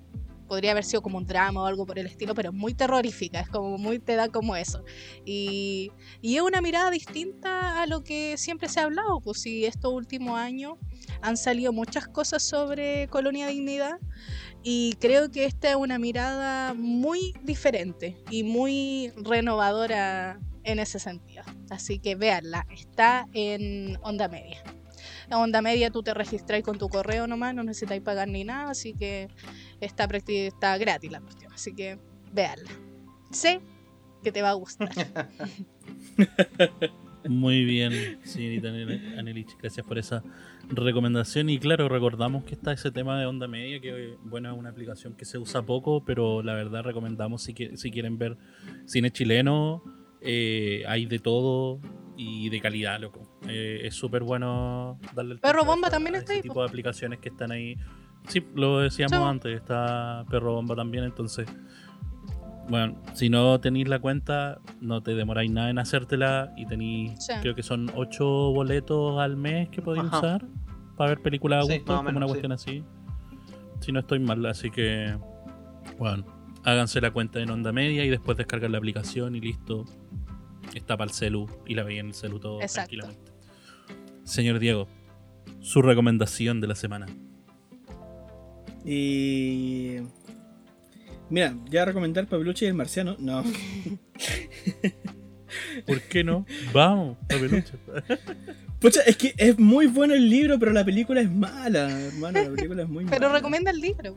podría haber sido como un drama o algo por el estilo, pero muy terrorífica, es como muy te da como eso. Y, y es una mirada distinta a lo que siempre se ha hablado, pues si estos últimos años han salido muchas cosas sobre Colonia Dignidad y creo que esta es una mirada muy diferente y muy renovadora en ese sentido. Así que véanla, está en Onda Media. En Onda Media tú te registras con tu correo nomás, no necesitáis pagar ni nada, así que está, prácti- está gratis la cuestión. Así que véanla. Sé que te va a gustar. Muy bien, señorita Anel- Anelich, gracias por esa recomendación. Y claro, recordamos que está ese tema de onda media, que bueno, es una aplicación que se usa poco, pero la verdad recomendamos si, que- si quieren ver cine chileno, eh, hay de todo y de calidad, loco. Eh, es súper bueno darle el Perro tiempo a Bomba esa- también a está ese ahí, tipo po. de aplicaciones que están ahí. Sí, lo decíamos antes, está Perro Bomba también, entonces bueno, si no tenéis la cuenta, no te demoráis nada en hacértela y tenéis, Sí. creo que son 8 boletos al mes que podéis Ajá. usar para ver películas a Sí, gusto, más o como una sí. cuestión así. Si no estoy mal, así que, bueno, háganse la cuenta en onda media y después descargan la aplicación y listo. Está para el celu y la veis en el celu todo Exacto. tranquilamente. Señor Diego, su recomendación de la semana. Y. Mira, ya recomendar Papeluche y el Marciano. No. ¿Por qué no? Vamos, papeluche. Pucha, es que es muy bueno el libro, pero la película es mala, hermano. La película es muy Pero mala. recomienda el libro.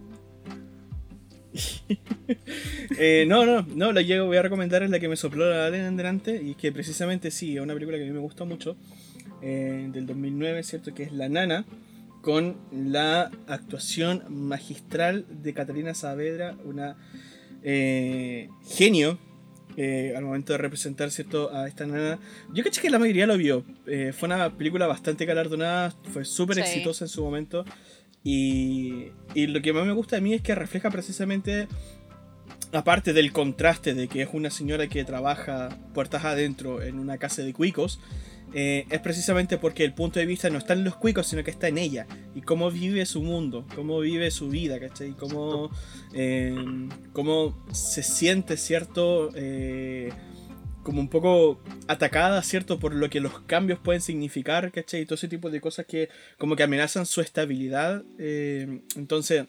Eh, no, no, no, la que voy a recomendar es la que me sopló la Allen en delante y que precisamente sí, es una película que a mí me gusta mucho, eh, del 2009, ¿cierto? Que es La Nana, con la actuación magistral de Catalina Saavedra, una eh, genio eh, al momento de representar, ¿cierto? A esta nana. Yo caché que la mayoría lo vio, fue una película bastante galardonada, fue súper Sí. exitosa en su momento. Y, y lo que más me gusta de mí es que refleja precisamente, aparte del contraste de que es una señora que trabaja puertas adentro en una casa de cuicos, eh, es precisamente porque el punto de vista no está en los cuicos, sino que está en ella. Y cómo vive su mundo, cómo vive su vida, ¿cachai? Cómo, eh, cómo se siente, ¿cierto? Eh, como un poco atacada, ¿cierto? Por lo que los cambios pueden significar, ¿cachai? Y todo ese tipo de cosas que como que amenazan su estabilidad. eh, entonces,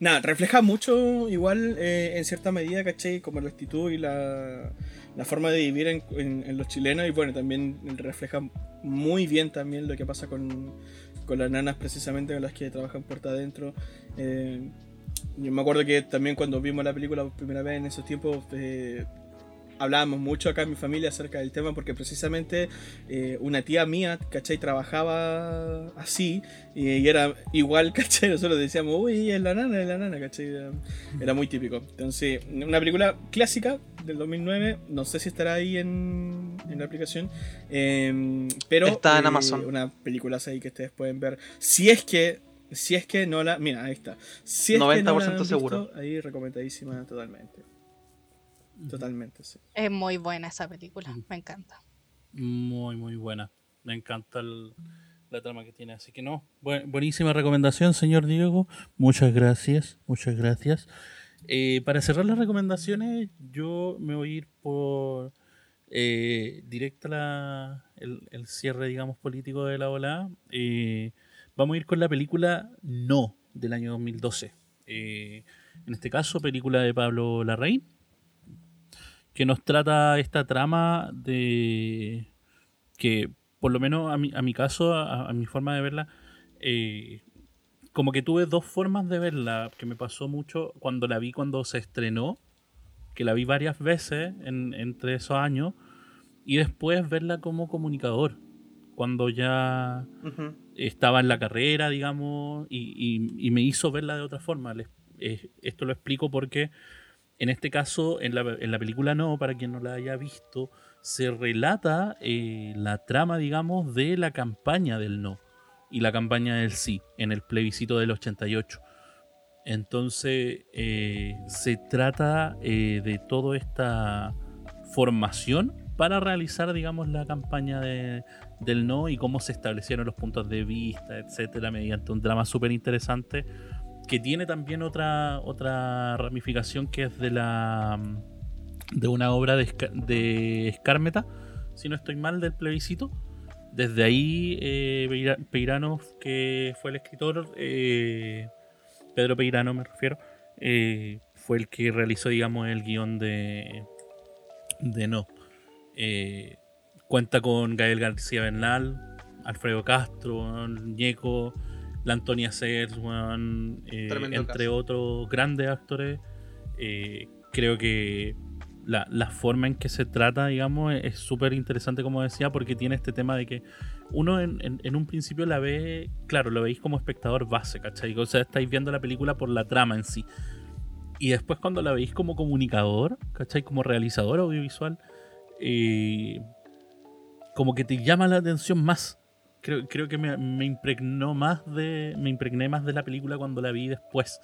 nada, refleja mucho igual eh, en cierta medida, ¿cachai? Como la actitud y la, la forma de vivir en, en- los chilenos. Y bueno, también refleja muy bien también lo que pasa con, con las nanas precisamente con las que trabajan puerta adentro. Eh, yo me acuerdo que también cuando vimos la película por primera vez en esos tiempos... eh, hablábamos mucho acá en mi familia acerca del tema porque precisamente eh, una tía mía, ¿cachai? Trabajaba así y, y era igual, ¿cachai? Nosotros decíamos, uy, es la nana, es la nana, ¿cachai? Era, era muy típico. Entonces, una película clásica del 2009, no sé si estará ahí en, en la aplicación, eh, pero Está en eh, Amazon. una película ahí que ustedes pueden ver. Si es que... Si es que no la... Mira, ahí está. Si es que no la han 90% visto, seguro. Ahí recomendadísima totalmente. Totalmente, sí. Es muy buena esa película, me encanta. Muy, muy buena. Me encanta el- la trama que tiene. Así que no, buen- buenísima recomendación, señor Diego. Muchas gracias, muchas gracias. Eh, para cerrar las recomendaciones, yo me voy a ir por eh, directo a la- el, el cierre, digamos, político de la ola. Eh, vamos a ir con la película No, del año 2012. Eh, en este caso, película de Pablo Larraín que nos trata esta trama de que, por lo menos a mi, a mi caso, a, a mi forma de verla, eh, como que tuve dos formas de verla, que me pasó mucho cuando la vi cuando se estrenó, que la vi varias veces en, entre esos años, y después verla como comunicador, cuando ya estaba en la carrera, digamos, y, y- y me hizo verla de otra forma. Les- eh, esto lo explico porque en este caso, en la, en la película no, para quien no la haya visto, se relata eh, la trama, digamos, de la campaña del no y la campaña del sí en el plebiscito del 88. Entonces, eh, se trata eh, de toda esta formación para realizar, digamos, la campaña de, del no y cómo se establecieron los puntos de vista, etcétera, mediante un drama súper interesante que tiene también otra, otra ramificación que es de la de una obra de, de Escármeta, si no estoy mal, del plebiscito. Desde ahí, eh, Peira- Peirano, que fue el escritor, eh, Pedro Peirano me refiero, eh, fue el que realizó, digamos, el guion de, de No. Cuenta con Gael García Bernal, Alfredo Castro, Ñeco, la Antonia weón, eh, entre caso. otros grandes actores. Eh, creo que la, la forma en que se trata, digamos, es súper interesante, como decía, porque tiene este tema de que uno en, en- en un principio la ve, claro, lo veis como espectador base, ¿cachai? O sea, estáis viendo la película por la trama en sí. Y después cuando la veis como comunicador, ¿cachai? Como realizador audiovisual, eh, como que te llama la atención más. Creo, creo que me, me impregnó más de. Me impregné más de la película cuando la vi después.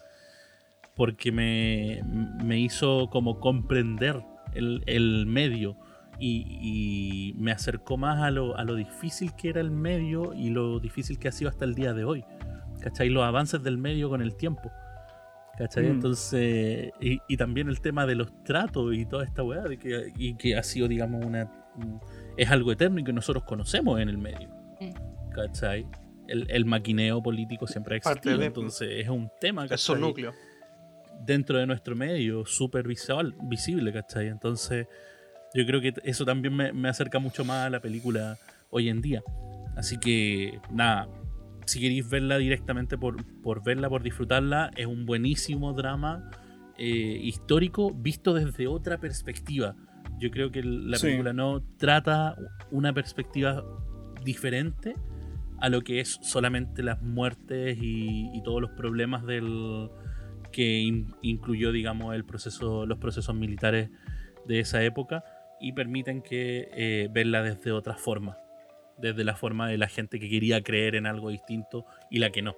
Porque me, me hizo como comprender el, el medio. Y, y me acercó más a lo, a lo difícil que era el medio y lo difícil que ha sido hasta el día de hoy. ¿Cachai? Los avances del medio con el tiempo. ¿Cachai? Mm. Entonces, y, y también el tema de los tratos y toda esta weá, de que, y que ha sido, digamos, una. Es algo eterno y que nosotros conocemos en el medio. Mm. ¿Cachai? El, el maquineo político siempre ha existido, de- entonces es un tema, Es ¿cachai? núcleo. dentro de nuestro medio, súper visual, visible, ¿cachai? Entonces, yo creo que eso también me, me acerca mucho más a la película hoy en día. Así que, nada, si queréis verla directamente por, por verla, por disfrutarla, es un buenísimo drama eh, histórico visto desde otra perspectiva. Yo creo que la Sí. película no trata una perspectiva diferente a lo que es solamente las muertes y, y todos los problemas del que in- incluyó, digamos, el proceso, los procesos militares de esa época y permiten que eh, verla desde otra forma, desde la forma de la gente que quería creer en algo distinto y la que no.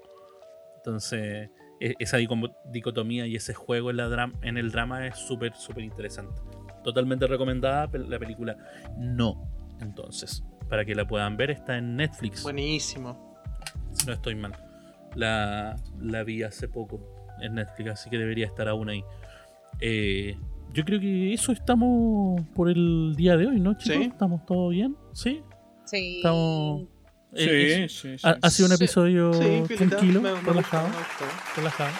Entonces, e- esa dicotomía y ese juego en, la en el drama es súper, súper interesante. Totalmente recomendada la película. No, entonces, para que la puedan ver, está en Netflix. Buenísimo. Si no estoy mal. La, la vi hace poco en Netflix, así que debería estar aún ahí. Eh, yo creo que eso estamos por el día de hoy, ¿no, chicos? Sí. ¿Estamos todo bien? Sí. Sí. Estamos. Sí, eh, es- sí, sí. ha, ha sido un episodio Sí, tranquilo, me- me gustó, relajado, me relajado.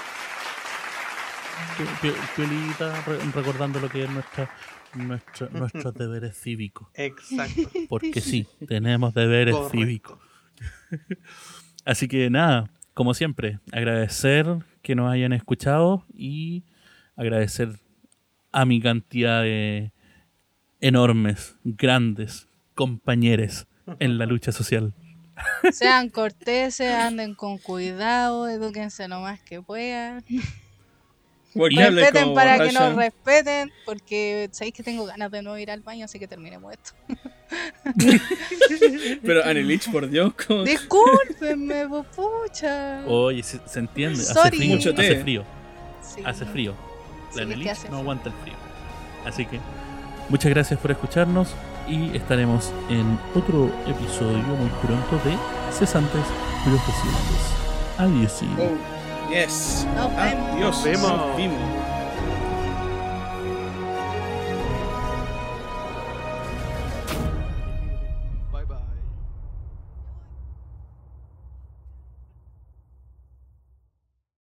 Pi- pi- Piolita re- recordando lo que es nuestra, nuestra- nuestros deberes cívicos. Exacto. Porque sí, tenemos deberes Correcto. cívicos. Así que nada, como siempre, agradecer que nos hayan escuchado y agradecer a mi cantidad de enormes, grandes compañeros en la lucha social. Sean corteses, anden con cuidado, edúquense lo más que puedan. Respeten como para que nos respeten, porque sabéis que tengo ganas de no ir al baño, así que terminemos esto. Pero Anelich, por Dios, como... Discúlpenme, pucha. Oye, se, se entiende, hace Sorry. frío, Mucho hace frío, Sí. hace frío. Sí, La es que Nelich hace no aguanta el frío. Así que muchas gracias por escucharnos y estaremos en otro episodio muy pronto de Cesantes Profesionales. Adiós. Oh, yes. Nos vemos. Adiós. Nos vemos. Nos vimos.